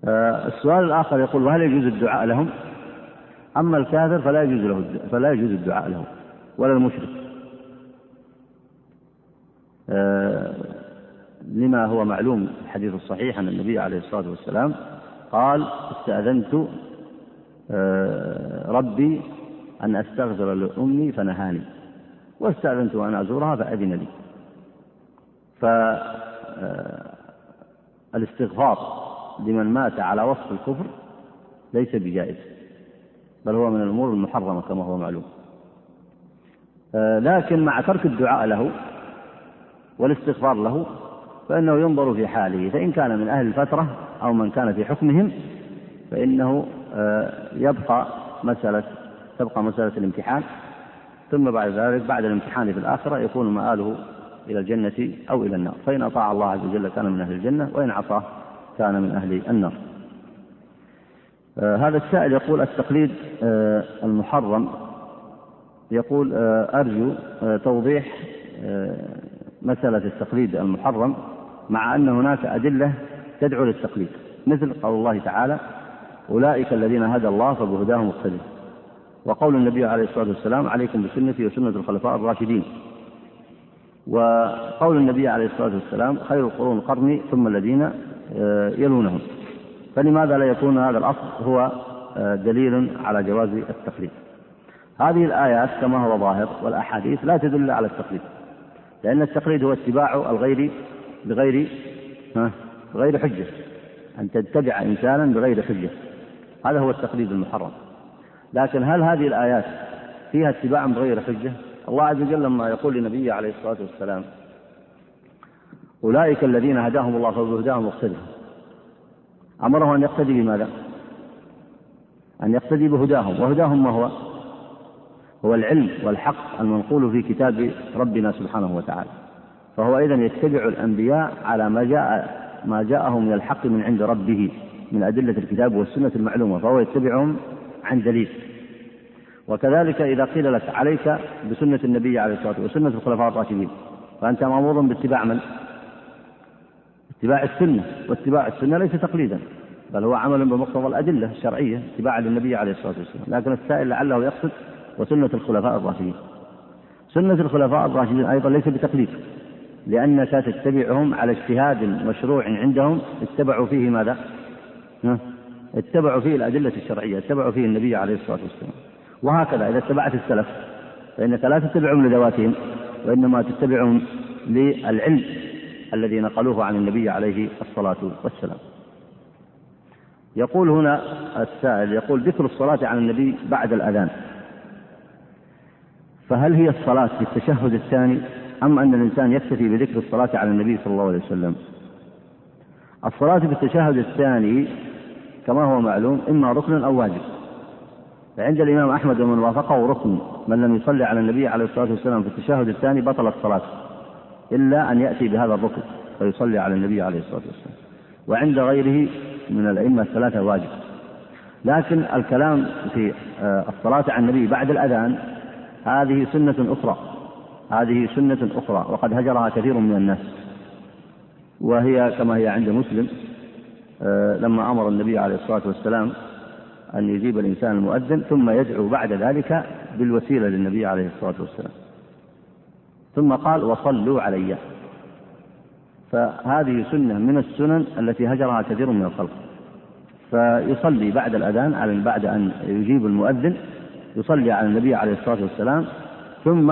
السؤال الآخر يقول وهل يجوز الدعاء لهم؟ أما الكافر فلا يجوز له فلا يجوز الدعاء له ولا المشرك. آه، لما هو معلوم في الحديث الصحيح أن النبي عليه الصلاة والسلام قال استأذنت آه، ربي أن أستغفر لأمي فنهاني واستأذنت أن أزورها فأذن لي. فالاستغفار آه، لمن مات على وصف الكفر ليس بجائز بل هو من الأمور المحرمة كما هو معلوم. آه، لكن مع ترك الدعاء له والاستغفار له فإنه ينظر في حاله فإن كان من أهل الفترة أو من كان في حكمهم فإنه آه، يبقى مسألة تبقى مسألة الامتحان. ثم بعد ذلك بعد الامتحان في الآخرة يكون مآله إلى الجنة أو إلى النار. فإن أطاع الله عز وجل كان من أهل الجنة وإن عصاه كان من أهل النار. آه هذا السائل يقول التقليد آه المحرم. يقول آه أرجو توضيح مسألة التقليد المحرم مع أن هناك أدلة تدعو للتقليد. مثل قول الله تعالى أولئك الذين هدى الله فبهداه مقتدي. وقول النبي عليه الصلاة والسلام عليكم بسنتي وسنة الخلفاء الراشدين. وقول النبي عليه الصلاة والسلام خير القرون قرني ثم الذين يلونهم. فلماذا لا يكون هذا الأصل هو آه، دليل على جواز التقليد هذه الآيات كما هو ظاهر والأحاديث لا تدل على التقليد لأن التقليد هو اتباع الغير بغير بغير حجة. أن تتبع إنسانا بغير حجة. هذا هو التقليد المحرم. لكن هل هذه الآيات فيها اتباع بغير حجة؟ الله عز وجل لما يقول لنبيه عليه الصلاة والسلام أولئك الذين هداهم الله فبهداهم اقتدوا أمره أن يقتدي بماذا؟ أن يقتدي بهداهم وهداهم ما هو؟ هو العلم والحق المنقول في كتاب ربنا سبحانه وتعالى فهو إذا يتبع الأنبياء على ما جاء ما جاءه من الحق من عند ربه من أدلة الكتاب والسنة المعلومة فهو يتبعهم عن دليل وكذلك إذا قيل لك عليك بسنة النبي عليه الصلاة والسلام وسنة الخلفاء الراشدين فأنت مأمور باتباع من؟ اتباع السنة واتباع السنة ليس تقليدا بل هو عمل بمقتضى الأدلة الشرعية اتباعا للنبي عليه الصلاة والسلام. لكن السائل لعله يقصد وسنة الخلفاء الراشدين. سنة الخلفاء الراشدين أيضا ليس بتقليد لأنك تتبعهم على اجتهاد مشروع عندهم اتبعوا فيه ماذا؟ اتبعوا فيه الأدلة الشرعية اتبعوا فيه النبي عليه الصلاة والسلام. وهكذا إذا اتبعت السلف فإنك لا تتبعهم لذواتهم وإنما تتبعهم للعلم. الذي نقلوه عن النبي عليه الصلاة والسلام. يقول هنا السائل يقول ذكر الصلاة على النبي بعد الأذان. فهل هي الصلاة في التشهد الثاني أم أن الإنسان يكتفي بذكر الصلاة على النبي صلى الله عليه وسلم؟ الصلاة في التشهد الثاني كما هو معلوم إما ركن أو واجب. فعند الإمام أحمد ومن وافقه ركن من لم يصلي على النبي عليه الصلاة والسلام في التشهد الثاني بطلت صلاته إلا أن يأتي بهذا الركن فيصلي على النبي عليه الصلاة والسلام. وعند غيره من الأئمة الثلاثة واجب. لكن الكلام في آه، الصلاة على النبي بعد الأذان هذه سنة أخرى. هذه سنة أخرى وقد هجرها كثير من الناس. وهي كما هي عند مسلم آه، لما أمر النبي عليه الصلاة والسلام أن يجيب الإنسان المؤذن ثم يدعو بعد ذلك بالوسيلة للنبي عليه الصلاة والسلام. ثم قال وصلوا علي. فهذه سنة من السنن التي هجرها كثير من الخلق. فيصلي بعد الأذان على بعد أن يجيب المؤذن يصلي على النبي عليه الصلاة والسلام ثم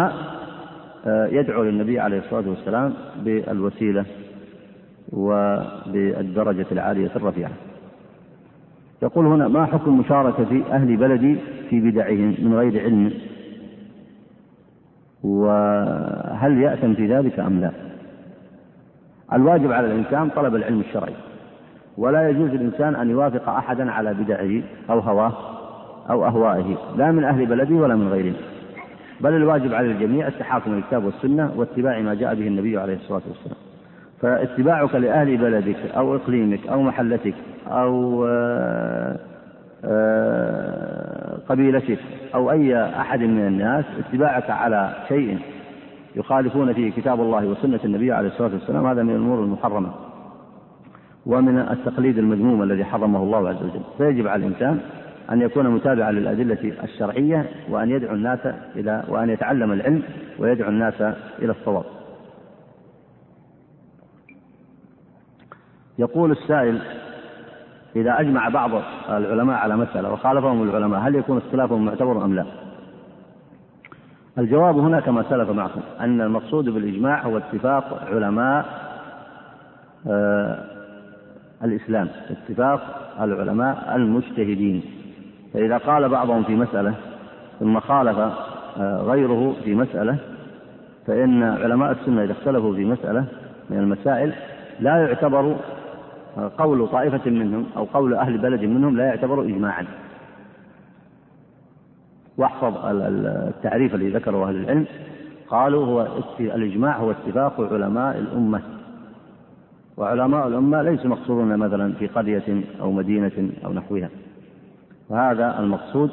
آه، يدعو للنبي عليه الصلاة والسلام بالوسيلة وبالدرجة العالية الرفيعة يقول هنا ما حكم مشاركة أهل بلدي في بدعهم من غير علم؟ وهل يأثم في ذلك أم لا؟ الواجب على الإنسان طلب العلم الشرعي ولا يجوز للإنسان أن يوافق أحدا على بدعه أو هواه أو أهوائه لا من أهل بلده ولا من غيره. بل الواجب على الجميع التحاكم للكتاب والسنة واتباع ما جاء به النبي عليه الصلاة والسلام. فاتباعك لأهل بلدك أو إقليمك أو محلتك أو آه، قبيلتك أو أي أحد من الناس اتباعك على شيء يخالفون فيه كتاب الله وسنة النبي عليه الصلاة والسلام هذا من الأمور المحرمة ومن التقليد المذموم الذي حرمه الله عز وجل فيجب على الإنسان أن يكون متابعا للأدلة الشرعية وأن يدعو الناس إلى وأن يتعلم العلم ويدعو الناس إلى الصواب. يقول السائل إذا أجمع بعض العلماء على مسألة وخالفهم العلماء هل يكون اختلافهم معتبر أم لا؟ الجواب هنا كما سلف معكم أن المقصود بالإجماع هو اتفاق علماء آه الإسلام اتفاق العلماء المجتهدين فإذا قال بعضهم في مسألة ثم خالف آه، غيره في مسألة فإن علماء السنة إذا اختلفوا في مسألة من المسائل لا يعتبر قول طائفة منهم أو قول أهل بلد منهم لا يعتبر إجماعا. واحفظ التعريف الذي ذكره أهل العلم. قالوا هو الإجماع هو اتفاق علماء الأمة. وعلماء الأمة ليسوا مقصورون مثلا في قرية أو مدينة أو نحوها. وهذا المقصود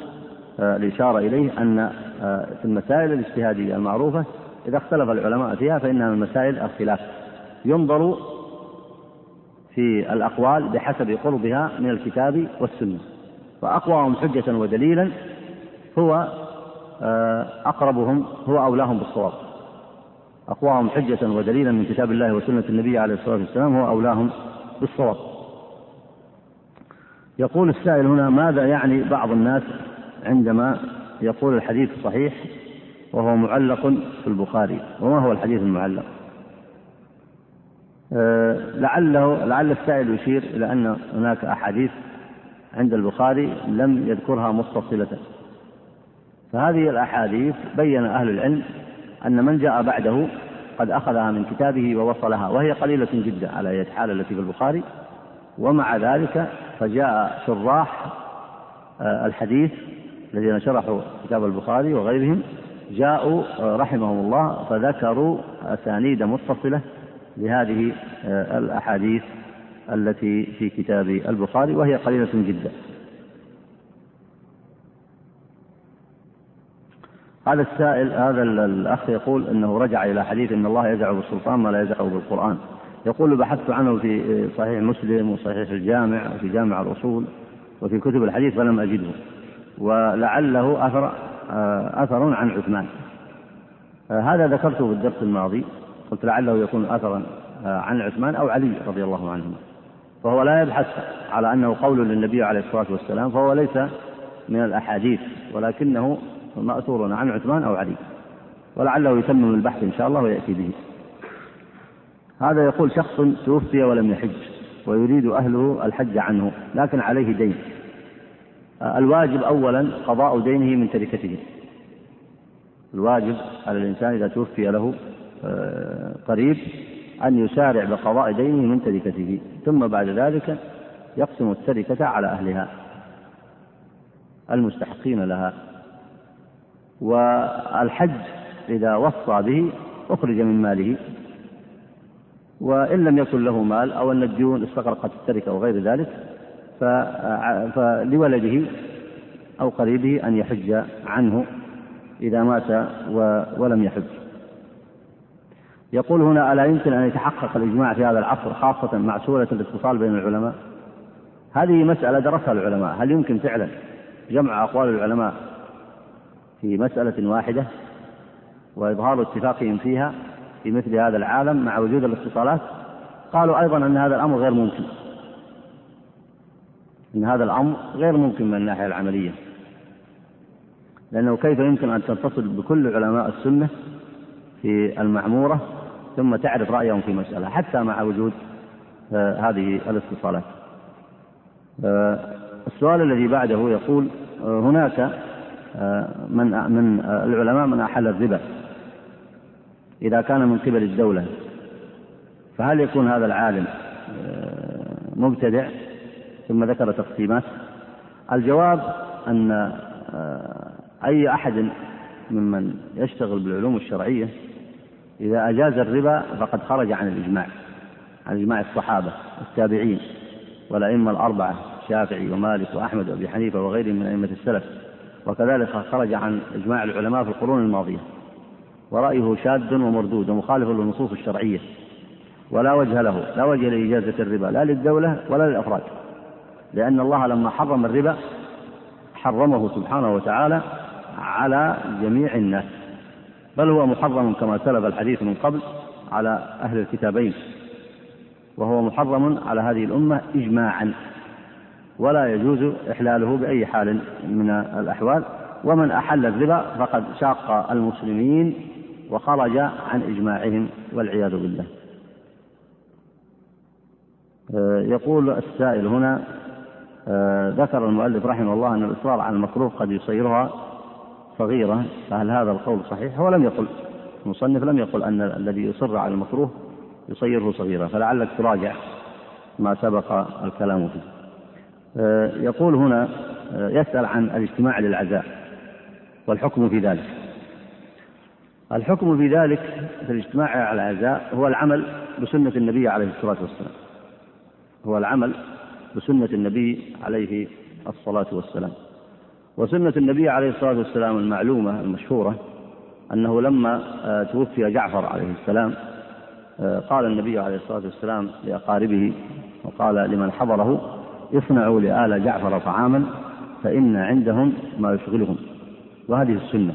آه، الإشارة إليه أن آه، في المسائل الاجتهادية المعروفة إذا اختلف العلماء فيها فإنها من مسائل الخلاف. ينظر في الأقوال بحسب قربها من الكتاب والسنة. فأقواهم حجة ودليلا هو آه، أقربهم هو أولاهم بالصواب. أقواهم حجة ودليلا من كتاب الله وسنة النبي عليه الصلاة والسلام هو أولاهم بالصواب. يقول السائل هنا ماذا يعني بعض الناس عندما يقول الحديث صحيح وهو معلق في البخاري؟ وما هو الحديث المعلق؟ لعله لعل السائل يشير إلى أن هناك أحاديث عند البخاري لم يذكرها متصلة فهذه الأحاديث بين أهل العلم أن من جاء بعده قد أخذها من كتابه ووصلها وهي قليلة جدا على حال التي في البخاري. ومع ذلك فجاء شراح آه، الحديث الذين شرحوا كتاب البخاري وغيرهم جاءوا آه، رحمهم الله فذكروا أسانيد متصلة لهذه آه، الأحاديث التي في كتاب البخاري وهي قليلة جدا. هذا السائل هذا الأخ يقول أنه رجع إلى حديث أن الله يزع بالسلطان ما لا يزع بالقرآن. يقول بحثت عنه في صحيح مسلم وصحيح الجامع وفي جامع الأصول وفي كتب الحديث فلم أجده ولعله أثر أثر عن عثمان. هذا ذكرته في الدرس الماضي. قلت لعله يكون أثرا عن عثمان أو علي رضي الله عنهما. فهو لا يبحث على أنه قول للنبي عليه الصلاة والسلام فهو ليس من الأحاديث ولكنه مأثور عن عثمان أو علي. ولعله يتمم البحث إن شاء الله ويأتي به. هذا يقول شخص توفي ولم يحج ويريد أهله الحج عنه لكن عليه دين. الواجب أولا قضاء دينه من تركته. الواجب على الإنسان إذا توفي له آه، قريب أن يسارع بقضاء دينه من تركته ثم بعد ذلك يقسم التركة على أهلها المستحقين لها. والحج إذا وصى به أخرج من ماله. وإن لم يكن له مال أو أن الديون استغرقت التركة أو غير ذلك فلولده أو قريبه أن يحج عنه إذا مات ولم يحج. يقول هنا ألا يمكن أن يتحقق الإجماع في هذا العصر خاصة مع سهولة الاتصال بين العلماء؟ هذه مسألة درسها العلماء هل يمكن فعلا جمع أقوال العلماء في مسألة واحدة وإظهار اتفاقهم فيها في مثل هذا العالم مع وجود الاتصالات؟ قالوا أيضا أن هذا الأمر غير ممكن. أن هذا الأمر غير ممكن من الناحية العملية. لأنه كيف يمكن أن تتصل بكل علماء السنة في المعمورة ثم تعرف رأيهم في مسألة حتى مع وجود آه، هذه الاتصالات. آه، السؤال الذي بعده يقول آه، هناك من من العلماء من أحل الربا إذا كان من قبل الدولة فهل يكون هذا العالم مبتدع؟ ثم ذكر تقسيمات. الجواب أن أي أحد ممن يشتغل بالعلوم الشرعية إذا أجاز الربا فقد خرج عن الإجماع عن إجماع الصحابة والتابعين والأئمة الأربعة الشافعي ومالك وأحمد وأبي حنيفة وغيرهم من أئمة السلف. وكذلك خرج عن إجماع العلماء في القرون الماضية. ورأيه شاذ ومردود ومخالف للنصوص الشرعية. ولا وجه له لا وجه لإجازة الربا لا للدولة ولا للأفراد. لأن الله لما حرم الربا حرمه سبحانه وتعالى على جميع الناس. بل هو محرم كما سلف الحديث من قبل على أهل الكتابين وهو محرم على هذه الأمة إجماعا ولا يجوز إحلاله بأي حال من الأحوال ومن أحل الربا فقد شاق المسلمين وخرج عن إجماعهم والعياذ بالله. آه، يقول السائل هنا آه، ذكر المؤلف رحمه الله أن الإصرار على المكروه قد يصيرها صغيرة فهل هذا القول صحيح؟ هو لم يقل المصنف لم يقل أن الذي يصر على المكروه يصيره صغيرة فلعلك تراجع ما سبق الكلام فيه. آه، يقول هنا آه، يسأل عن الاجتماع للعزاء والحكم في ذلك. الحكم في ذلك في الاجتماع على العزاء هو العمل بسنة النبي عليه الصلاة والسلام. هو العمل بسنة النبي عليه الصلاة والسلام. وسنة النبي عليه الصلاة والسلام المعلومة المشهورة أنه لما آه، توفي جعفر عليه السلام آه، قال النبي عليه الصلاة والسلام لأقاربه وقال لمن حضره اصنعوا لآل جعفر طعاما فإن عندهم ما يشغلهم. وهذه السنة.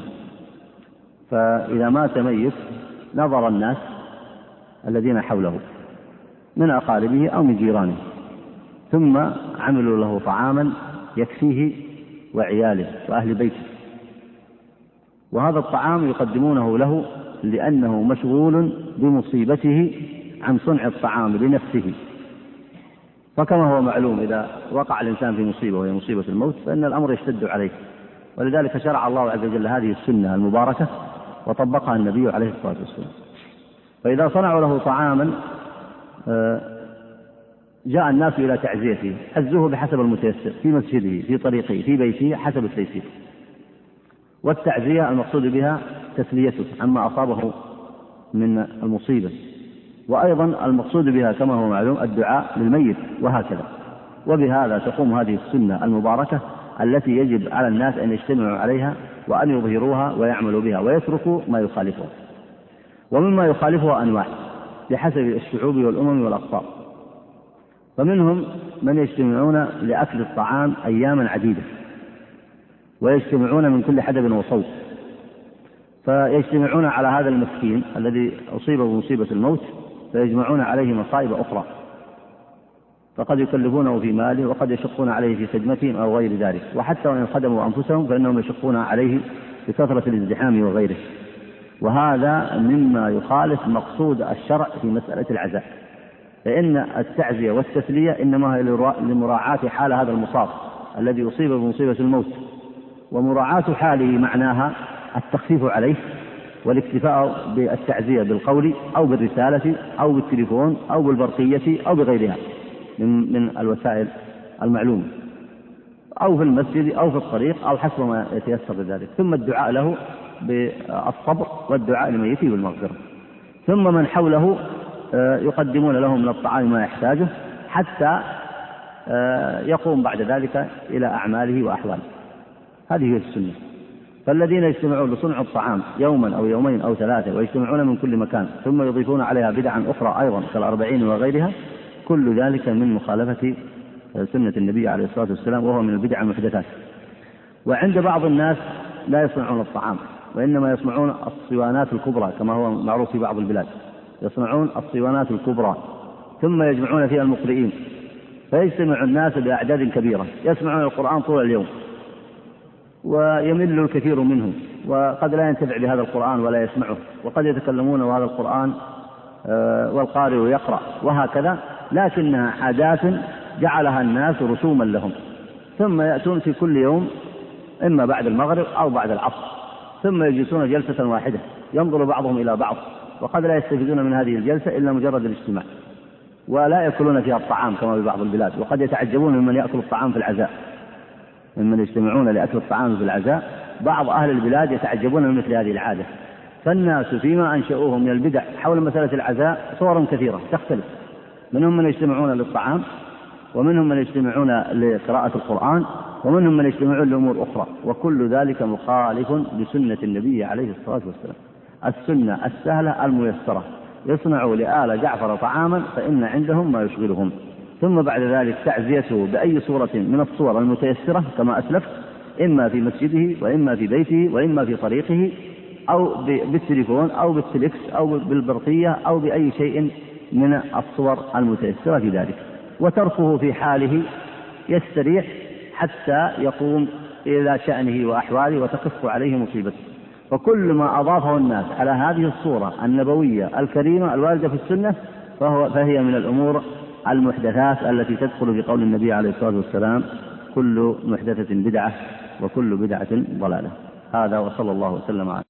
فإذا مات ميت نظر الناس الذين حوله من أقاربه أو من جيرانه ثم عملوا له طعاما يكفيه وعياله وأهل بيته. وهذا الطعام يقدمونه له لأنه مشغول بمصيبته عن صنع الطعام لنفسه. فكما هو معلوم إذا وقع الإنسان في مصيبة وهي مصيبة الموت فإن الأمر يشتد عليه. ولذلك شرع الله عز وجل هذه السنة المباركة وطبقها النبي عليه الصلاة والسلام. فإذا صنعوا له طعاما آه، جاء الناس إلى تعزيته عزوه بحسب المتيسر في مسجده في طريقه في بيته حسب التيسير. والتعزية المقصود بها تسليته عما أصابه من المصيبة. وأيضا المقصود بها كما هو معلوم الدعاء للميت وهكذا. وبهذا تقوم هذه السنة المباركة التي يجب على الناس أن يجتمعوا عليها وأن يظهروها ويعملوا بها ويتركوا ما يخالفها. ومما يخالفها أنواع بحسب الشعوب والأمم والأقطار فمنهم من يجتمعون لأكل الطعام أياما عديدة ويجتمعون من كل حدب وصوت فيجتمعون على هذا المسكين الذي أصيب بمصيبة الموت فيجمعون عليه مصائب أخرى فقد يكلفونه في ماله وقد يشقون عليه في خدمتهم أو غير ذلك وحتى وإن خدموا أنفسهم فإنهم يشقون عليه بكثرة الازدحام وغيره وهذا مما يخالف مقصود الشرع في مسألة العزاء. فإن التعزية والتسلية إنما هي لمراعاة حال هذا المصاب الذي أصيب بمصيبة الموت. ومراعاة حاله معناها التخفيف عليه والاكتفاء بالتعزية بالقول أو بالرسالة أو بالتليفون أو بالبرقية أو بغيرها من من الوسائل المعلومة. أو في المسجد أو في الطريق أو حسب ما يتيسر لذلك. ثم الدعاء له بالصبر والدعاء لميته بالمغفرة ثم من حوله يقدمون له من الطعام ما يحتاجه حتى آه، يقوم بعد ذلك إلى أعماله وأحواله. هذه هي السنة. فالذين يجتمعون لصنع الطعام يوما أو يومين أو ثلاثة ويجتمعون من كل مكان ثم يضيفون عليها بدعا أخرى أيضا كالأربعين وغيرها كل ذلك من مخالفة سنة النبي عليه الصلاة والسلام وهو من البدع المحدثات. وعند بعض الناس لا يصنعون الطعام وإنما يصنعون الصوانات الكبرى كما هو معروف في بعض البلاد. يصنعون الصوانات الكبرى ثم يجمعون فيها المقرئين فيجتمع الناس بأعداد كبيرة يسمعون القرآن طول اليوم ويمل الكثير منهم وقد لا ينتفع بهذا القرآن ولا يسمعه وقد يتكلمون وهذا القرآن آه، والقارئ يقرأ وهكذا لكنها عادات جعلها الناس رسوما لهم ثم يأتون في كل يوم إما بعد المغرب أو بعد العصر ثم يجلسون جلسة واحدة ينظر بعضهم إلى بعض وقد لا يستفيدون من هذه الجلسة إلا مجرد الاجتماع ولا يأكلون فيها الطعام كما في بعض البلاد وقد يتعجبون ممن يأكل الطعام في العزاء. ممن يجتمعون لأكل الطعام في العزاء بعض أهل البلاد يتعجبون من مثل هذه العادة. فالناس فيما أنشأوه من البدع حول مسألة العزاء صور كثيرة تختلف. منهم من يجتمعون للطعام ومنهم من يجتمعون لقراءة القرآن ومنهم من يجتمعون لأمور أخرى وكل ذلك مخالف لسنة النبي عليه الصلاة والسلام. السنة السهلة الميسرة. يصنعوا لآل جعفر طعاما فإن عندهم ما يشغلهم. ثم بعد ذلك تعزيته بأي صورة من الصور المتيسرة كما أسلفت إما في مسجده وإما في بيته وإما في طريقه أو بالتليفون أو بالتليكس أو بالبرقية أو بأي شيء من الصور المتيسرة في ذلك. وتركه في حاله يستريح حتى يقوم إلى شأنه وأحواله وتخف عليه مصيبته. وكل ما أضافه الناس على هذه الصورة النبوية الكريمة الواردة في السنة فهو فهي من الأمور المحدثات التي تدخل في قول النبي عليه الصلاة والسلام كل محدثة بدعة وكل بدعة ضلالة. هذا وصلى الله وسلم على